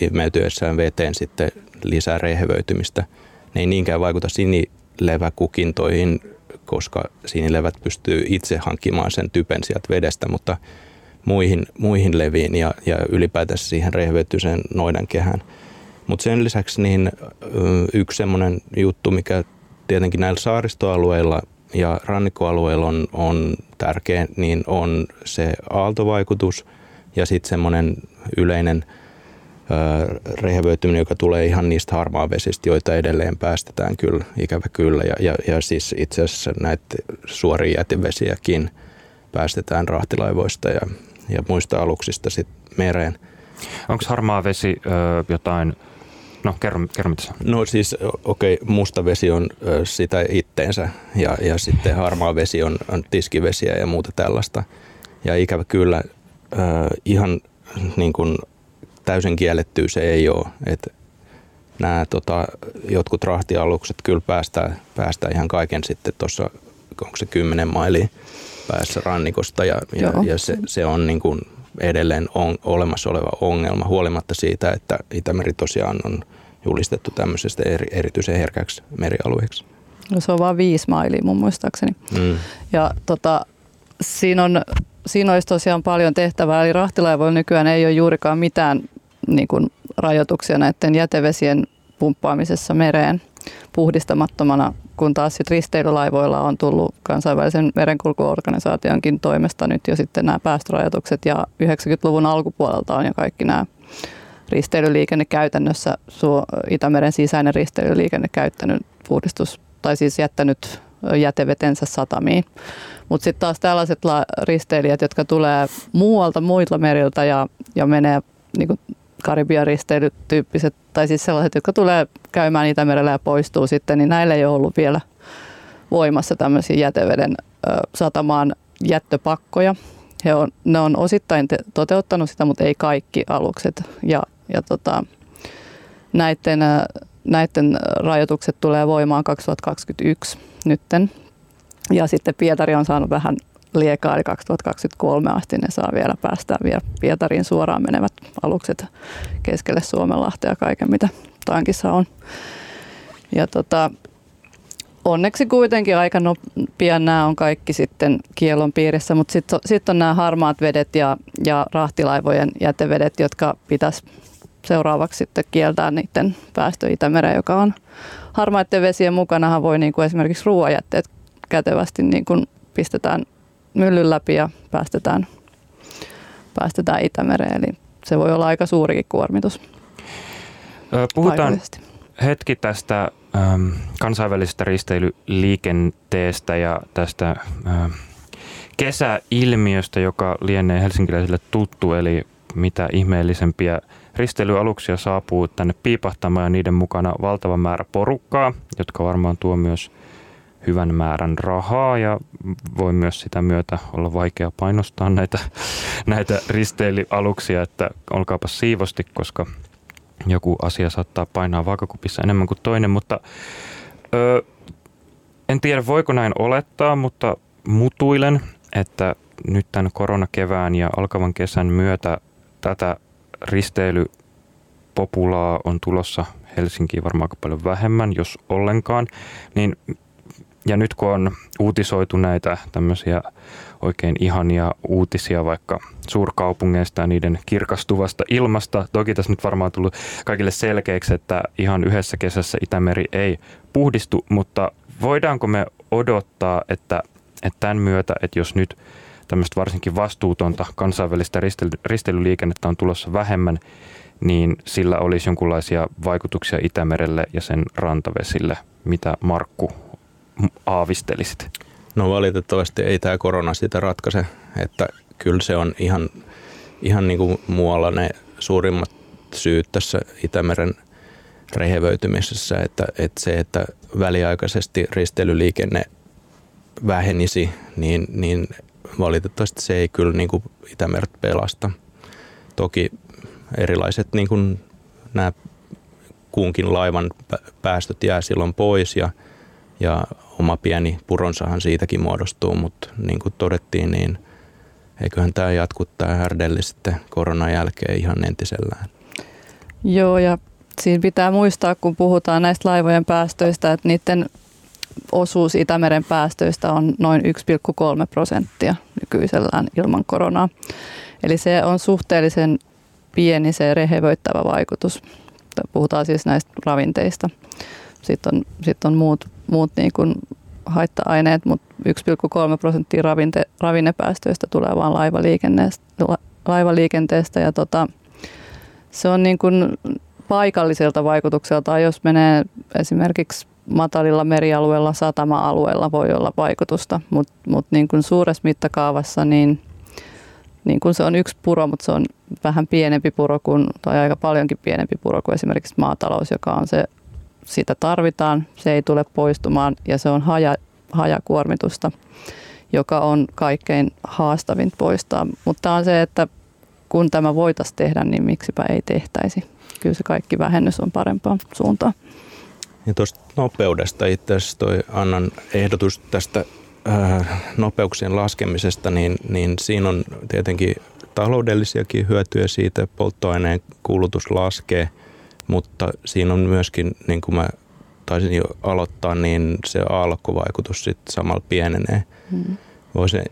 imeytyessään veteen sitten lisää rehevöitymistä. Ne ei niinkään vaikuta sinileväkukintoihin, koska sinilevät pystyy itse hankkimaan sen typen sieltä vedestä, mutta – muihin, muihin leviin ja, ja ylipäätänsä siihen rehevöityiseen noidan kehään. Mutta sen lisäksi niin yksi semmoinen juttu, mikä tietenkin näillä saaristoalueilla ja rannikkoalueilla on, on tärkeä, niin on se aaltovaikutus ja sitten semmoinen yleinen ö, rehevöityminen, joka tulee ihan niistä harmaavesistä, joita edelleen päästetään kyllä, ikävä kyllä. Ja, ja, ja siis itse asiassa näitä suoria jätevesiäkin päästetään rahtilaivoista ja ja muista aluksista sitten mereen. Onko harmaa vesi ö, jotain, no kerro, kerro mitä No siis okei, okay, musta vesi on sitä itteensä ja, ja sitten harmaa vesi on, on tiskivesiä ja muuta tällaista. Ja ikävä kyllä ö, ihan niin kuin täysin kiellettyä se ei ole. että nämä tota, jotkut rahtialukset kyllä päästää, päästää ihan kaiken sitten tuossa, onko se 10 mailia päässä rannikosta ja, ja, ja se, se on niin kuin edelleen on, olemassa oleva ongelma huolimatta siitä, että Itämeri tosiaan on julistettu tämmöisestä eri, erityisen herkäksi merialueeksi. No se on vain viisi mailia mun muistaakseni. Mm. Ja tota, siinä, on, siinä olisi tosiaan paljon tehtävää, eli rahtilaivoilla nykyään ei ole juurikaan mitään niin kuin, rajoituksia näiden jätevesien pumppaamisessa mereen puhdistamattomana kun taas sit risteilylaivoilla on tullut kansainvälisen merenkulkuorganisaationkin toimesta nyt jo sitten nämä päästörajoitukset ja 90-luvun alkupuolelta on jo kaikki nämä risteilyliikenne käytännössä, Itämeren sisäinen risteilyliikenne käyttänyt puhdistus tai siis jättänyt jätevetensä satamiin. Mutta sitten taas tällaiset risteilijät, jotka tulee muualta muilta meriltä ja, ja menee niin Karibian risteilytyyppiset, tai siis sellaiset, jotka tulee käymään Itämerellä ja poistuu sitten, niin näillä ei ole ollut vielä voimassa tämmöisiä jäteveden ö, satamaan jättöpakkoja. He on, ne on osittain te- toteuttanut sitä, mutta ei kaikki alukset. Ja, ja tota, näiden, näiden rajoitukset tulee voimaan 2021 nytten. Ja sitten Pietari on saanut vähän liekaa, eli 2023 asti ne saa vielä päästää vielä Pietariin suoraan menevät alukset keskelle Suomenlahtea ja kaiken, mitä tankissa on. Ja tota, onneksi kuitenkin aika no, pian nämä on kaikki sitten kielon piirissä, mutta sitten sit on nämä harmaat vedet ja, ja rahtilaivojen jätevedet, jotka pitäisi seuraavaksi sitten kieltää niiden päästö Itämereen, joka on harmaiden vesien mukanahan voi niin kuin esimerkiksi ruoajätteet kätevästi niin kuin pistetään myllyn läpi ja päästetään, päästetään Itämereen. Eli se voi olla aika suurikin kuormitus. Puhutaan hetki tästä ähm, kansainvälisestä risteilyliikenteestä ja tästä ähm, kesäilmiöstä, joka lienee helsinkiläisille tuttu, eli mitä ihmeellisempiä risteilyaluksia saapuu tänne piipahtamaan ja niiden mukana valtava määrä porukkaa, jotka varmaan tuo myös hyvän määrän rahaa ja voi myös sitä myötä olla vaikea painostaa näitä, näitä risteilyaluksia, että olkaapa siivosti, koska joku asia saattaa painaa vaakakupissa enemmän kuin toinen, mutta ö, en tiedä voiko näin olettaa, mutta mutuilen, että nyt tämän koronakevään ja alkavan kesän myötä tätä risteily populaa on tulossa Helsinkiin varmaan aika paljon vähemmän, jos ollenkaan. Niin, ja nyt kun on uutisoitu näitä tämmöisiä oikein ihania uutisia vaikka suurkaupungeista ja niiden kirkastuvasta ilmasta. Toki tässä nyt varmaan tullut kaikille selkeäksi, että ihan yhdessä kesässä Itämeri ei puhdistu, mutta voidaanko me odottaa, että, että tämän myötä, että jos nyt tämmöistä varsinkin vastuutonta kansainvälistä risteilyliikennettä on tulossa vähemmän, niin sillä olisi jonkinlaisia vaikutuksia Itämerelle ja sen rantavesille. Mitä Markku aavistelisit? No valitettavasti ei tämä korona sitä ratkaise, että kyllä se on ihan, ihan niin kuin muualla ne suurimmat syyt tässä Itämeren rehevöitymisessä, että, että se, että väliaikaisesti risteilyliikenne vähenisi, niin, niin valitettavasti se ei kyllä niin kuin Itämeret pelasta. Toki erilaiset niin kuin nämä kunkin laivan päästöt jää silloin pois ja, ja oma pieni puronsahan siitäkin muodostuu, mutta niin kuin todettiin, niin eiköhän tämä jatku tämä härdelli sitten koronan jälkeen ihan entisellään. Joo, ja siinä pitää muistaa, kun puhutaan näistä laivojen päästöistä, että niiden osuus Itämeren päästöistä on noin 1,3 prosenttia nykyisellään ilman koronaa. Eli se on suhteellisen pieni se rehevöittävä vaikutus. Puhutaan siis näistä ravinteista. Sitten on, sitten on muut, muut niin kuin haitta-aineet, mutta 1,3 prosenttia ravinte, ravinnepäästöistä tulee vain laivaliikenteestä, laivaliikenteestä. Ja tota, se on niin kuin paikalliselta vaikutukselta, jos menee esimerkiksi matalilla merialueilla, satama-alueilla voi olla vaikutusta, mutta mut niin kuin suuressa mittakaavassa niin, niin kuin se on yksi puro, mutta se on vähän pienempi puro kuin, tai aika paljonkin pienempi puro kuin esimerkiksi maatalous, joka on se sitä tarvitaan, se ei tule poistumaan ja se on haja, hajakuormitusta, joka on kaikkein haastavin poistaa. Mutta on se, että kun tämä voitaisiin tehdä, niin miksipä ei tehtäisi. Kyllä se kaikki vähennys on parempaan suuntaan. Ja tuosta nopeudesta itse asiassa toi Annan ehdotus tästä ää, nopeuksien laskemisesta, niin, niin siinä on tietenkin taloudellisiakin hyötyjä siitä, polttoaineen kulutus laskee – mutta siinä on myöskin, niin kuin mä taisin jo aloittaa, niin se alkuvaikutus sitten samalla pienenee. Mm. Voisin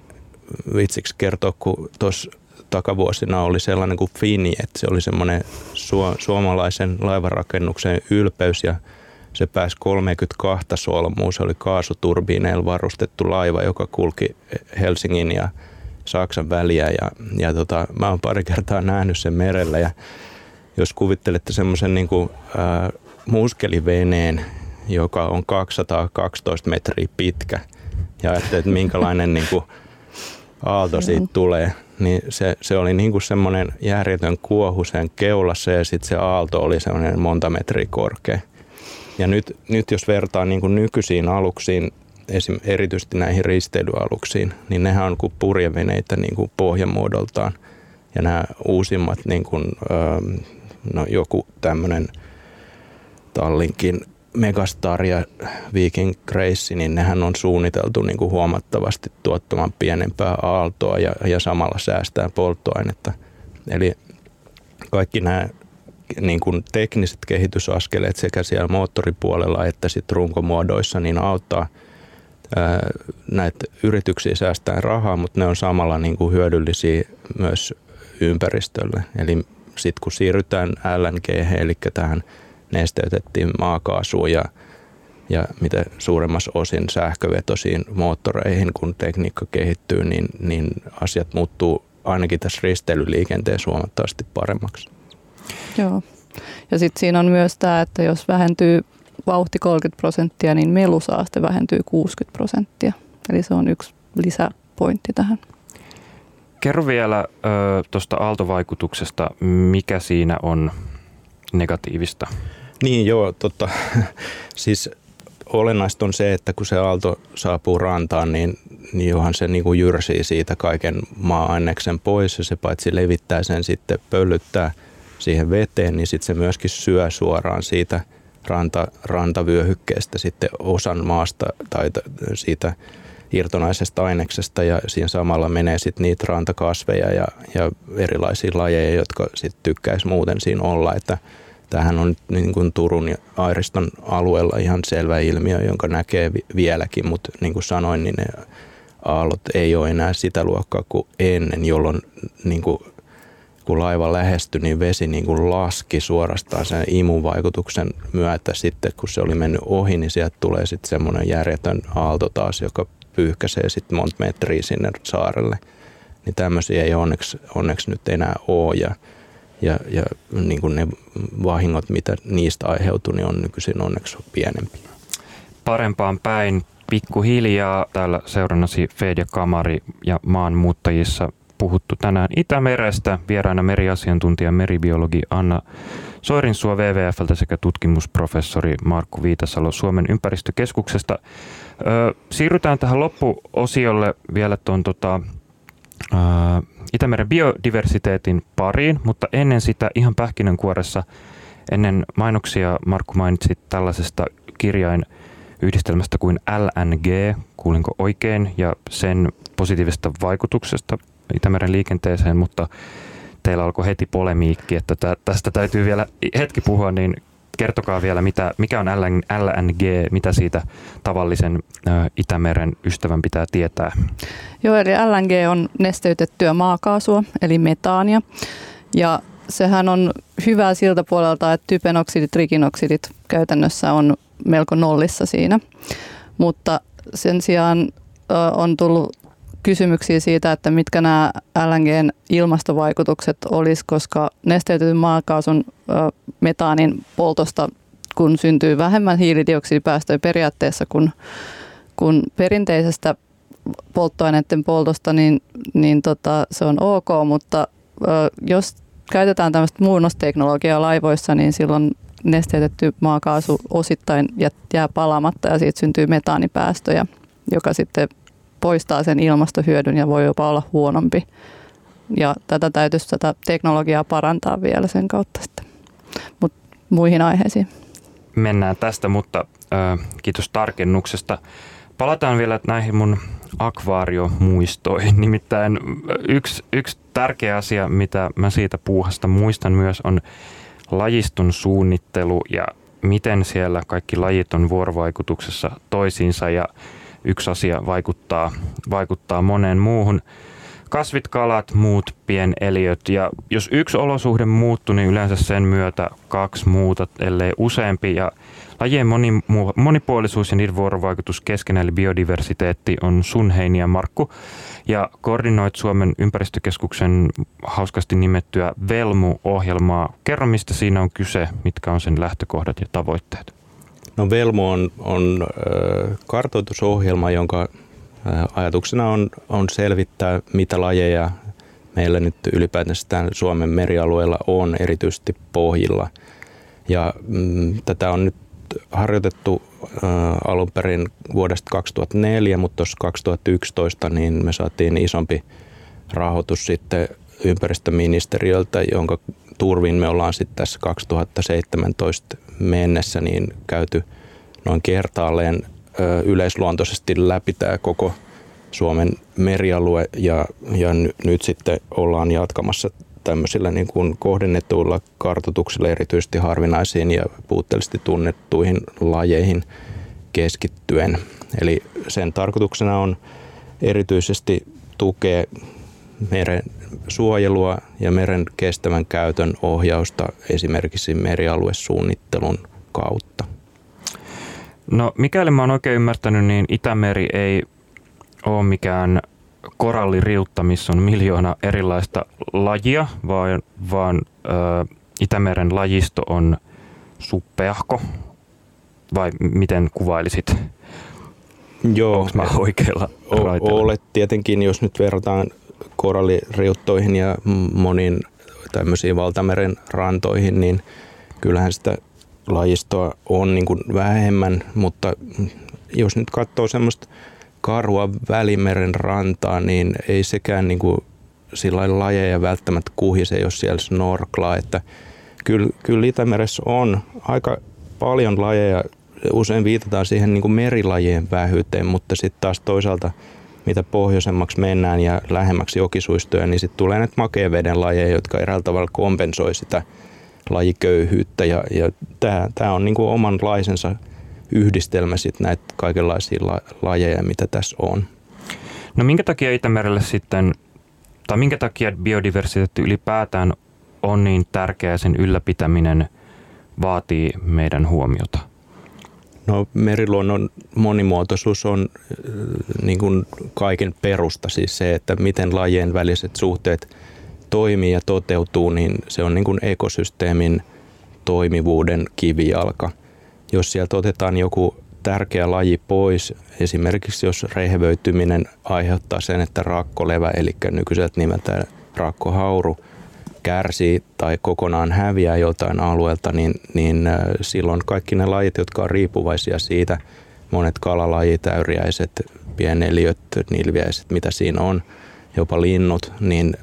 vitsiksi kertoa, kun tuossa takavuosina oli sellainen kuin Fini, että se oli semmoinen su- suomalaisen laivarakennuksen ylpeys ja se pääsi 32 solmuun. Se oli kaasuturbiineilla varustettu laiva, joka kulki Helsingin ja Saksan väliä ja, ja tota, mä oon pari kertaa nähnyt sen merellä ja jos kuvittelette semmoisen niin kuin, äh, muskeliveneen, joka on 212 metriä pitkä, ja ajattelee, että minkälainen niin kuin, aalto siitä tulee, niin se, se oli niin kuin semmoinen järjetön kuohu sen keulassa ja sitten se aalto oli semmoinen monta metriä korkea. Ja nyt, nyt jos vertaa niin kuin nykyisiin aluksiin, esim. erityisesti näihin risteilyaluksiin, niin nehän on kuin purjeveneitä niin kuin pohjamuodoltaan. Ja nämä uusimmat niin kuin, no joku tämmöinen Tallinkin Megastar ja Viking Grace, niin nehän on suunniteltu niin kuin huomattavasti tuottamaan pienempää aaltoa ja, ja samalla säästää polttoainetta. Eli kaikki nämä niin kuin tekniset kehitysaskeleet sekä siellä moottoripuolella että sit runkomuodoissa niin auttaa ää, näitä yrityksiä säästää rahaa, mutta ne on samalla niin kuin hyödyllisiä myös ympäristölle. Eli sitten kun siirrytään LNG, eli tähän nesteytettiin maakaasuun ja, ja mitä suuremmassa osin sähkövetoisiin moottoreihin, kun tekniikka kehittyy, niin, niin asiat muuttuu ainakin tässä risteilyliikenteessä huomattavasti paremmaksi. Joo. Ja sitten siinä on myös tämä, että jos vähentyy vauhti 30 prosenttia, niin melusaaste vähentyy 60 prosenttia. Eli se on yksi lisäpointti tähän. Kerro vielä tuosta aaltovaikutuksesta, mikä siinä on negatiivista? Niin joo, totta. siis olennaista on se, että kun se aalto saapuu rantaan, niin, niin johan se niin kuin jyrsii siitä kaiken maa-aineksen pois ja se paitsi levittää sen sitten pöllyttää siihen veteen, niin sitten se myöskin syö suoraan siitä ranta, rantavyöhykkeestä sitten osan maasta tai siitä irtonaisesta aineksesta ja siinä samalla menee sitten niitä rantakasveja ja, ja erilaisia lajeja, jotka sitten tykkäisi muuten siinä olla. Että Tämähän on niin kuin Turun ja Airiston alueella ihan selvä ilmiö, jonka näkee vieläkin, mutta niin kuin sanoin, niin ne aallot ei ole enää sitä luokkaa kuin ennen, jolloin niin kuin, kun laiva lähestyi, niin vesi niin kuin laski suorastaan sen imun vaikutuksen myötä. Sitten kun se oli mennyt ohi, niin sieltä tulee sitten semmoinen järjetön aalto taas, joka pyyhkäisee sitten monta metriä sinne saarelle. Niin tämmöisiä ei onneksi, onneksi nyt enää ole. Ja, ja, ja niin kuin ne vahingot, mitä niistä aiheutuu, niin on nykyisin onneksi pienempi. Parempaan päin pikkuhiljaa täällä seurannasi Fedia Kamari ja maanmuuttajissa puhuttu tänään Itämerestä. Vieraana meriasiantuntija meribiologi Anna Soirinsua WWFltä sekä tutkimusprofessori Markku Viitasalo Suomen ympäristökeskuksesta. Siirrytään tähän loppuosiolle vielä tuon tota, Itämeren biodiversiteetin pariin, mutta ennen sitä ihan pähkinänkuoressa, ennen mainoksia Markku mainitsit tällaisesta kirjain yhdistelmästä kuin LNG, kuulinko oikein, ja sen positiivisesta vaikutuksesta Itämeren liikenteeseen, mutta teillä alkoi heti polemiikki, että tästä täytyy vielä hetki puhua, niin kertokaa vielä, mitä, mikä on LNG, mitä siitä tavallisen Itämeren ystävän pitää tietää? Joo, eli LNG on nesteytettyä maakaasua, eli metaania. Ja sehän on hyvää siltä puolelta, että typenoksidit, trikinoksidit käytännössä on melko nollissa siinä. Mutta sen sijaan on tullut kysymyksiä siitä, että mitkä nämä LNGn ilmastovaikutukset olisi, koska nesteytetyn maakaasun metaanin poltosta, kun syntyy vähemmän hiilidioksidipäästöjä periaatteessa kuin, kuin perinteisestä polttoaineiden poltosta, niin, niin tota, se on ok, mutta jos käytetään tämmöistä muunnosteknologiaa laivoissa, niin silloin nesteytetty maakaasu osittain jää palamatta ja siitä syntyy metaanipäästöjä, joka sitten poistaa sen ilmastohyödyn ja voi jopa olla huonompi. Ja tätä täytyisi tätä teknologiaa parantaa vielä sen kautta sitten. Mut muihin aiheisiin. Mennään tästä, mutta äh, kiitos tarkennuksesta. Palataan vielä näihin mun akvaariomuistoihin. Nimittäin yksi, yksi tärkeä asia, mitä mä siitä puuhasta muistan myös, on lajiston suunnittelu ja miten siellä kaikki lajit on vuorovaikutuksessa toisiinsa ja yksi asia vaikuttaa, vaikuttaa moneen muuhun. Kasvit, kalat, muut pieneliöt ja jos yksi olosuhde muuttuu, niin yleensä sen myötä kaksi muuta, ellei useampi ja lajien moni, monipuolisuus ja niiden vuorovaikutus keskenään eli biodiversiteetti on sun Heini ja Markku ja koordinoit Suomen ympäristökeskuksen hauskasti nimettyä Velmu-ohjelmaa. Kerro, mistä siinä on kyse, mitkä on sen lähtökohdat ja tavoitteet. No Velmo on, on kartoitusohjelma, jonka ajatuksena on, on selvittää, mitä lajeja meillä nyt ylipäätänsä Suomen merialueella on, erityisesti pohjilla. Ja mm, tätä on nyt harjoitettu äh, alun perin vuodesta 2004, mutta tuossa 2011 niin me saatiin isompi rahoitus sitten ympäristöministeriöltä, jonka turvin me ollaan sitten tässä 2017 mennessä niin käyty noin kertaalleen yleisluontoisesti läpi tämä koko Suomen merialue ja, ja nyt sitten ollaan jatkamassa tämmöisillä niin kuin kohdennetuilla kartoituksilla erityisesti harvinaisiin ja puutteellisesti tunnettuihin lajeihin keskittyen. Eli sen tarkoituksena on erityisesti tukea meren suojelua ja meren kestävän käytön ohjausta esimerkiksi merialuesuunnittelun kautta. No mikäli mä oon oikein ymmärtänyt, niin Itämeri ei ole mikään koralliriutta, missä on miljoona erilaista lajia, vaan, vaan ö, Itämeren lajisto on suppeahko, vai miten kuvailisit? Joo. Onko mä oikealla raiteella? Olet tietenkin, jos nyt verrataan koralliriuttoihin ja moniin tämmöisiin valtameren rantoihin, niin kyllähän sitä lajistoa on niin kuin vähemmän, mutta jos nyt katsoo semmoista karua Välimeren rantaa, niin ei sekään niin kuin sillä lajeja välttämättä kuhise, jos siellä snorklaa. Että kyllä, kyllä Itämeressä on aika paljon lajeja. Usein viitataan siihen niin kuin merilajien vähyyteen, mutta sitten taas toisaalta mitä pohjoisemmaksi mennään ja lähemmäksi jokisuistoja, niin sitten tulee näitä makeen veden lajeja, jotka eräällä tavalla kompensoi sitä lajiköyhyyttä ja, ja tämä, on niin kuin omanlaisensa yhdistelmä sit näitä kaikenlaisia la, lajeja, mitä tässä on. No minkä takia Itämerelle sitten, tai minkä takia biodiversiteetti ylipäätään on niin tärkeää sen ylläpitäminen vaatii meidän huomiota? No meriluonnon monimuotoisuus on äh, niin kuin kaiken perusta, siis se, että miten lajien väliset suhteet toimii ja toteutuu, niin se on niin kuin ekosysteemin toimivuuden kivijalka. Jos sieltä otetaan joku tärkeä laji pois, esimerkiksi jos rehevöityminen aiheuttaa sen, että rakkolevä, eli nykyiseltä nimeltään rakkohauru, kärsii tai kokonaan häviää jotain alueelta, niin, niin silloin kaikki ne lajit, jotka on riippuvaisia siitä, monet kalalajit, äyriäiset, pieneliöt, nilviäiset, mitä siinä on, jopa linnut, niin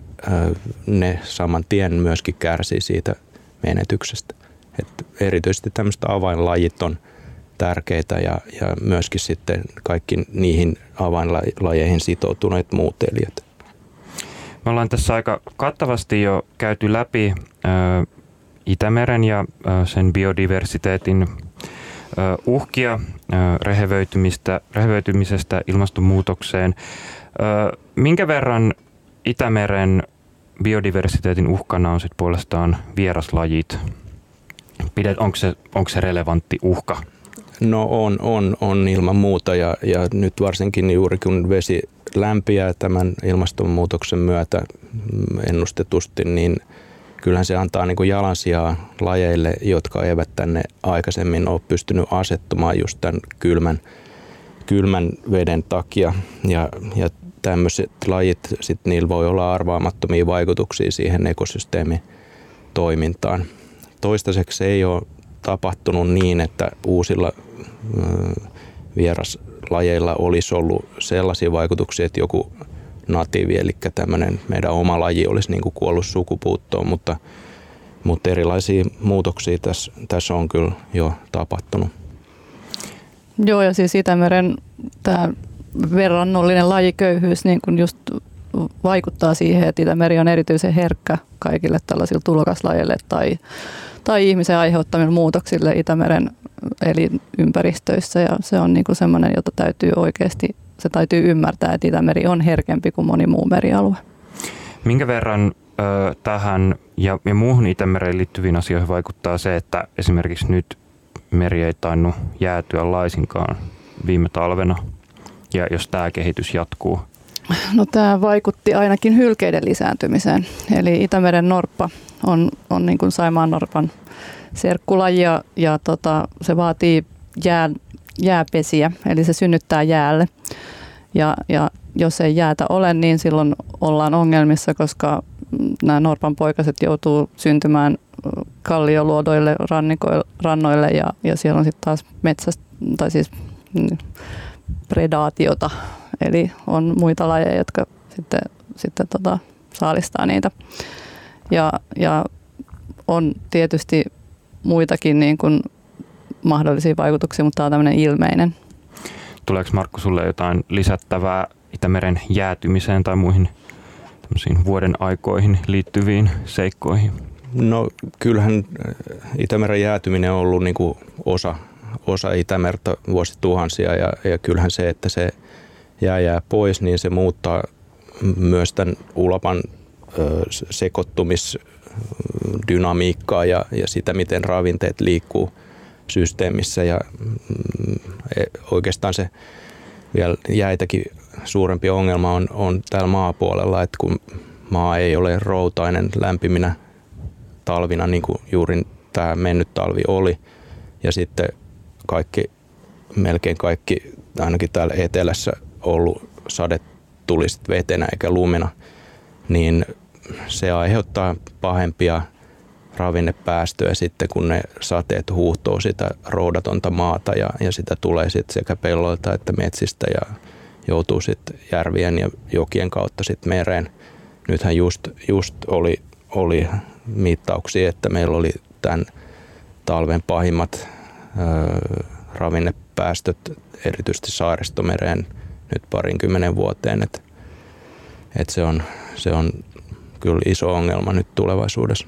ne saman tien myöskin kärsii siitä menetyksestä. Et erityisesti tämmöiset avainlajit on tärkeitä ja, ja myöskin sitten kaikki niihin avainlajeihin sitoutuneet muut eliöt. Me ollaan tässä aika kattavasti jo käyty läpi Itämeren ja sen biodiversiteetin uhkia rehevöitymistä, rehevöitymisestä ilmastonmuutokseen. Minkä verran Itämeren biodiversiteetin uhkana on sitten puolestaan vieraslajit? Onko, se, onko se relevantti uhka? No on, on, on ilman muuta ja, ja nyt varsinkin juuri kun vesi lämpiää tämän ilmastonmuutoksen myötä ennustetusti, niin kyllähän se antaa niin kuin jalansijaa lajeille, jotka eivät tänne aikaisemmin ole pystynyt asettumaan just tämän kylmän, kylmän veden takia. Ja, ja tämmöiset lajit, sit niillä voi olla arvaamattomia vaikutuksia siihen ekosysteemin toimintaan. Toistaiseksi ei ole tapahtunut niin, että uusilla vieraslajeilla olisi ollut sellaisia vaikutuksia, että joku natiivi, eli tämmöinen meidän oma laji olisi niin kuin kuollut sukupuuttoon, mutta, mutta erilaisia muutoksia tässä, tässä on kyllä jo tapahtunut. Joo, ja siis Itämeren tämä verrannollinen lajiköyhyys niin kuin just vaikuttaa siihen, että Itämeri on erityisen herkkä kaikille tällaisille tulokaslajeille tai, tai ihmisen aiheuttamille muutoksille Itämeren elinympäristöissä ja se on niin kuin semmoinen, jota täytyy oikeasti, se täytyy ymmärtää, että Itämeri on herkempi kuin moni muu merialue. Minkä verran ö, tähän ja, ja muuhun Itämereen liittyviin asioihin vaikuttaa se, että esimerkiksi nyt meri ei tainnut jäätyä laisinkaan viime talvena ja jos tämä kehitys jatkuu? No tämä vaikutti ainakin hylkeiden lisääntymiseen. Eli Itämeren norppa on, on niin kuin Saimaan norpan serkkulaji ja, ja tota, se vaatii jää, jääpesiä, eli se synnyttää jäälle. Ja, ja jos ei jäätä ole, niin silloin ollaan ongelmissa, koska nämä norpan poikaset joutuu syntymään kallioluodoille, rannoille ja, ja siellä on sitten taas metsästä, tai siis mm, predaatiota, eli on muita lajeja, jotka sitten, sitten tota, saalistaa niitä. Ja, ja on tietysti muitakin niin kuin mahdollisia vaikutuksia, mutta tämä on tämmöinen ilmeinen. Tuleeko Markku sulle jotain lisättävää Itämeren jäätymiseen tai muihin vuoden aikoihin liittyviin seikkoihin? No kyllähän äh, Itämeren jäätyminen on ollut niin kuin osa, osa Itämerta vuosituhansia ja, ja kyllähän se, että se jää jää pois, niin se muuttaa myös tämän ulapan ö, sekoittumis dynamiikkaa ja, ja sitä, miten ravinteet liikkuu systeemissä ja mm, e, oikeastaan se vielä jäitäkin suurempi ongelma on, on täällä maapuolella, että kun maa ei ole routainen lämpiminä talvina, niin kuin juuri tämä mennyt talvi oli, ja sitten kaikki, melkein kaikki, ainakin täällä etelässä ollut sade tuli vetenä eikä lumina, niin se aiheuttaa pahempia ravinnepäästöjä sitten, kun ne sateet huuhtoo sitä roudatonta maata ja, ja sitä tulee sitten sekä pelloilta että metsistä ja joutuu sitten järvien ja jokien kautta sitten mereen. Nythän just, just oli, oli mittauksia, että meillä oli tämän talven pahimmat ö, ravinnepäästöt erityisesti saaristomereen nyt parinkymmenen vuoteen. Et, et se, on, se on kyllä iso ongelma nyt tulevaisuudessa.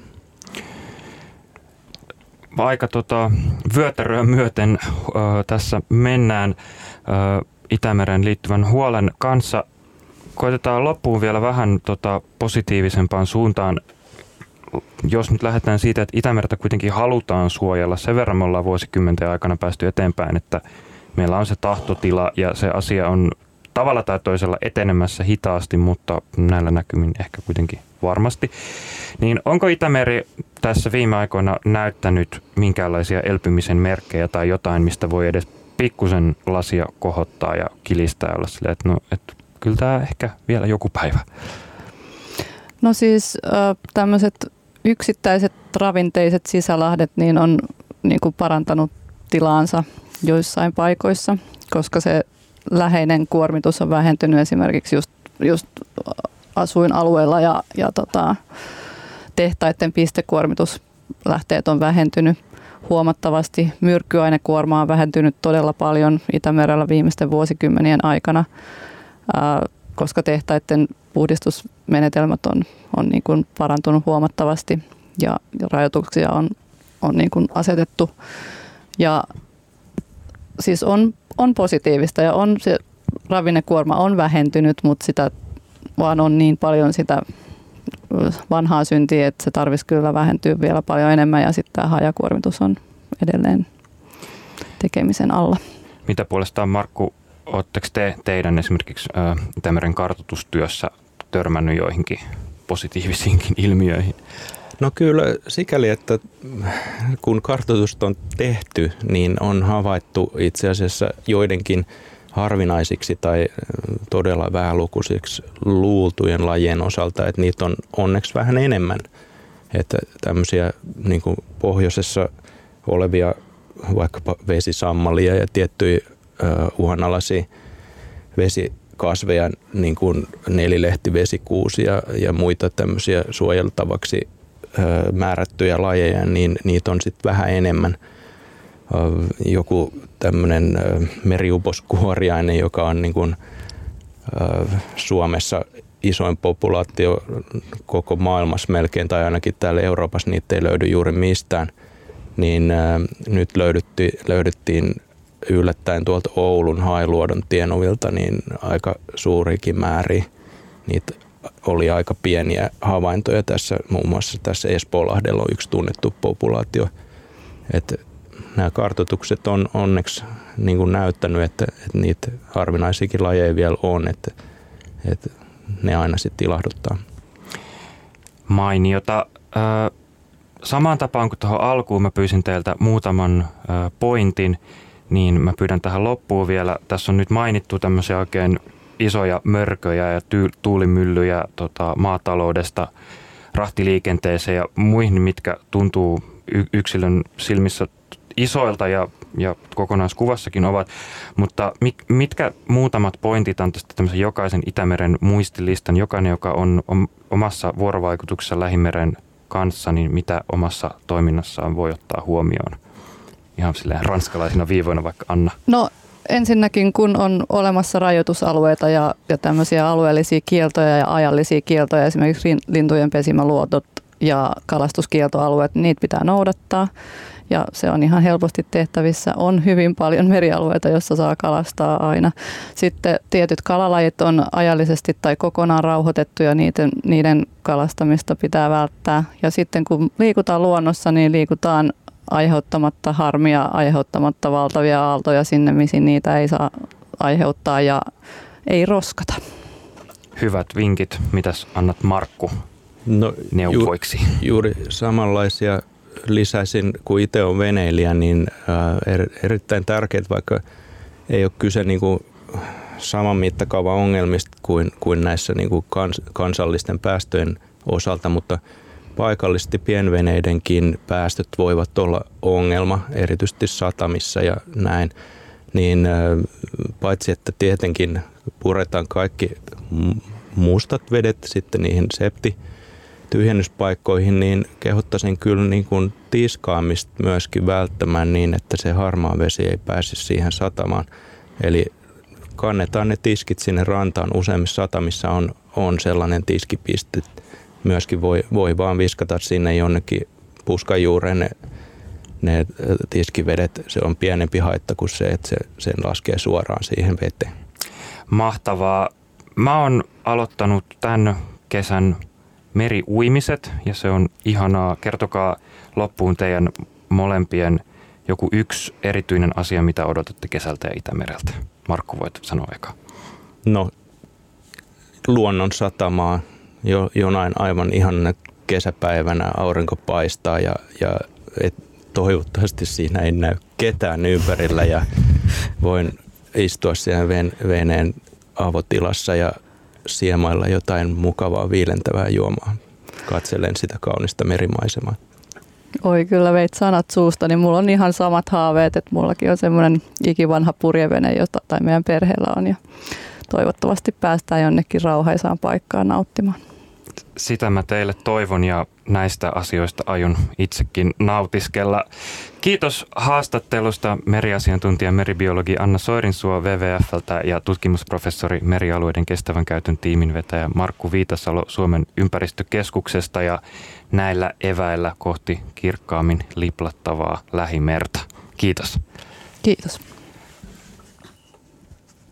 aika tota, vyötäröä myöten ö, tässä mennään ö, Itämeren liittyvän huolen kanssa. Koitetaan loppuun vielä vähän tota, positiivisempaan suuntaan. Jos nyt lähdetään siitä, että Itämerta kuitenkin halutaan suojella, sen verran me ollaan vuosikymmenten aikana päästy eteenpäin, että meillä on se tahtotila ja se asia on tavalla tai toisella etenemässä hitaasti, mutta näillä näkymin ehkä kuitenkin varmasti. Niin onko Itämeri tässä viime aikoina näyttänyt minkäänlaisia elpymisen merkkejä tai jotain, mistä voi edes pikkusen lasia kohottaa ja kilistää olla silleen, että no, että kyllä tämä ehkä vielä joku päivä. No siis tämmöiset yksittäiset ravinteiset sisälahdet niin on niin kuin parantanut tilaansa joissain paikoissa, koska se läheinen kuormitus on vähentynyt esimerkiksi just, just asuinalueella ja, ja tota, tehtaiden pistekuormituslähteet on vähentynyt huomattavasti. Myrkkyainekuorma on vähentynyt todella paljon Itämerellä viimeisten vuosikymmenien aikana, ää, koska tehtaiden puhdistusmenetelmät on, on niin kuin parantunut huomattavasti ja, ja rajoituksia on, on niin kuin asetettu. Ja siis on, on positiivista ja on se ravinnekuorma on vähentynyt, mutta sitä vaan on niin paljon sitä vanhaa syntiä, että se tarvitsisi kyllä vähentyä vielä paljon enemmän ja sitten tämä hajakuormitus on edelleen tekemisen alla. Mitä puolestaan Markku, oletteko te teidän esimerkiksi Itämeren kartoitustyössä törmännyt joihinkin positiivisiinkin ilmiöihin? No kyllä sikäli, että kun kartoitusta on tehty, niin on havaittu itse asiassa joidenkin harvinaisiksi tai todella vähälukuisiksi luultujen lajien osalta, että niitä on onneksi vähän enemmän. Että tämmöisiä niin kuin pohjoisessa olevia vaikkapa vesisammalia ja tiettyjä uh, uhanalaisia vesikasveja, niin kuin nelilehtivesikuusi ja, ja muita tämmöisiä suojeltavaksi määrättyjä lajeja, niin niitä on sitten vähän enemmän. Joku tämmöinen meriuposkuoriainen, joka on niin kuin Suomessa isoin populaatio koko maailmassa melkein, tai ainakin täällä Euroopassa niitä ei löydy juuri mistään, niin nyt löydyttiin, löydettiin yllättäen tuolta Oulun Hailuodon tienovilta niin aika suurikin määri niitä oli aika pieniä havaintoja tässä, muun muassa tässä Espoolahdella on yksi tunnettu populaatio. Että nämä kartoitukset on onneksi niin kuin näyttänyt, että, että niitä harvinaisiakin lajeja vielä on, että, että ne aina sitten ilahduttaa. Mainiota. Samaan tapaan kuin tuohon alkuun mä pyysin teiltä muutaman pointin, niin mä pyydän tähän loppuun vielä. Tässä on nyt mainittu tämmöisiä oikein isoja mörköjä ja tuulimyllyjä tota, maataloudesta rahtiliikenteeseen ja muihin, mitkä tuntuu yksilön silmissä isoilta ja, ja kokonaiskuvassakin ovat, mutta mitkä muutamat pointit on tästä tämmöisen jokaisen Itämeren muistilistan, jokainen, joka on omassa vuorovaikutuksessa Lähimeren kanssa, niin mitä omassa toiminnassaan voi ottaa huomioon? Ihan silleen ranskalaisina viivoina vaikka Anna. No ensinnäkin, kun on olemassa rajoitusalueita ja, ja tämmöisiä alueellisia kieltoja ja ajallisia kieltoja, esimerkiksi lintujen pesimäluotot ja kalastuskieltoalueet, niitä pitää noudattaa. Ja se on ihan helposti tehtävissä. On hyvin paljon merialueita, joissa saa kalastaa aina. Sitten tietyt kalalajit on ajallisesti tai kokonaan rauhoitettu ja niiden, niiden kalastamista pitää välttää. Ja sitten kun liikutaan luonnossa, niin liikutaan aiheuttamatta harmia, aiheuttamatta valtavia aaltoja sinne, missä niitä ei saa aiheuttaa ja ei roskata. Hyvät vinkit. Mitäs annat Markku no, neuvoiksi? Ju, juuri samanlaisia lisäisin, kun itse on veneilijä, niin äh, er, erittäin tärkeät, vaikka ei ole kyse niin kuin saman mittakaavan ongelmista kuin, kuin näissä niin kuin kans, kansallisten päästöjen osalta, mutta – paikallisesti pienveneidenkin päästöt voivat olla ongelma, erityisesti satamissa ja näin, niin paitsi että tietenkin puretaan kaikki mustat vedet sitten niihin septi tyhjennyspaikkoihin, niin kehottaisin kyllä niin kuin tiskaamista myöskin välttämään niin, että se harmaa vesi ei pääse siihen satamaan. Eli kannetaan ne tiskit sinne rantaan. Useimmissa satamissa on, on sellainen tiskipiste, myöskin voi, voi vaan viskata sinne jonnekin puskan juureen ne ne tiskivedet, se on pienempi haitta kuin se, että se, sen laskee suoraan siihen veteen. Mahtavaa. Mä oon aloittanut tämän kesän meriuimiset ja se on ihanaa. Kertokaa loppuun teidän molempien joku yksi erityinen asia, mitä odotatte kesältä ja Itämereltä. Markku, voit sanoa eka. No, luonnon satamaa jo, jonain aivan ihan kesäpäivänä aurinko paistaa ja, ja et, toivottavasti siinä ei näy ketään ympärillä ja voin istua siellä veneen avotilassa ja siemailla jotain mukavaa viilentävää juomaa. Katselen sitä kaunista merimaisemaa. Oi kyllä veit sanat suusta, niin mulla on ihan samat haaveet, että mullakin on semmoinen ikivanha purjevene, jota tai meidän perheellä on ja toivottavasti päästään jonnekin rauhaisaan paikkaan nauttimaan. Sitä mä teille toivon ja näistä asioista aion itsekin nautiskella. Kiitos haastattelusta meriasiantuntija meribiologi Anna Soirinsuo WWFltä ja tutkimusprofessori merialueiden kestävän käytön tiimin vetäjä Markku Viitasalo Suomen ympäristökeskuksesta ja näillä eväillä kohti kirkkaammin liplattavaa lähimerta. Kiitos. Kiitos.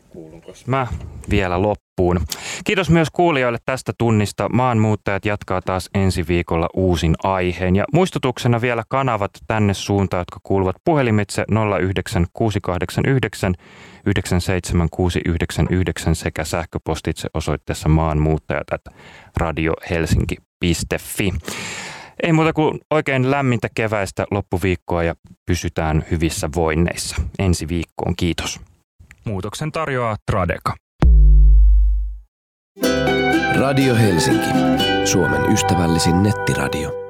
Kuulunko mä vielä loppuun? Kiitos myös kuulijoille tästä tunnista. Maanmuuttajat jatkaa taas ensi viikolla uusin aiheen. Ja muistutuksena vielä kanavat tänne suuntaan, jotka kuuluvat puhelimitse 09689 97699 sekä sähköpostitse osoitteessa maanmuuttajat radiohelsinki.fi. Ei muuta kuin oikein lämmintä keväistä loppuviikkoa ja pysytään hyvissä voinneissa. Ensi viikkoon, kiitos. Muutoksen tarjoaa Tradeka. Radio Helsinki. Suomen ystävällisin nettiradio.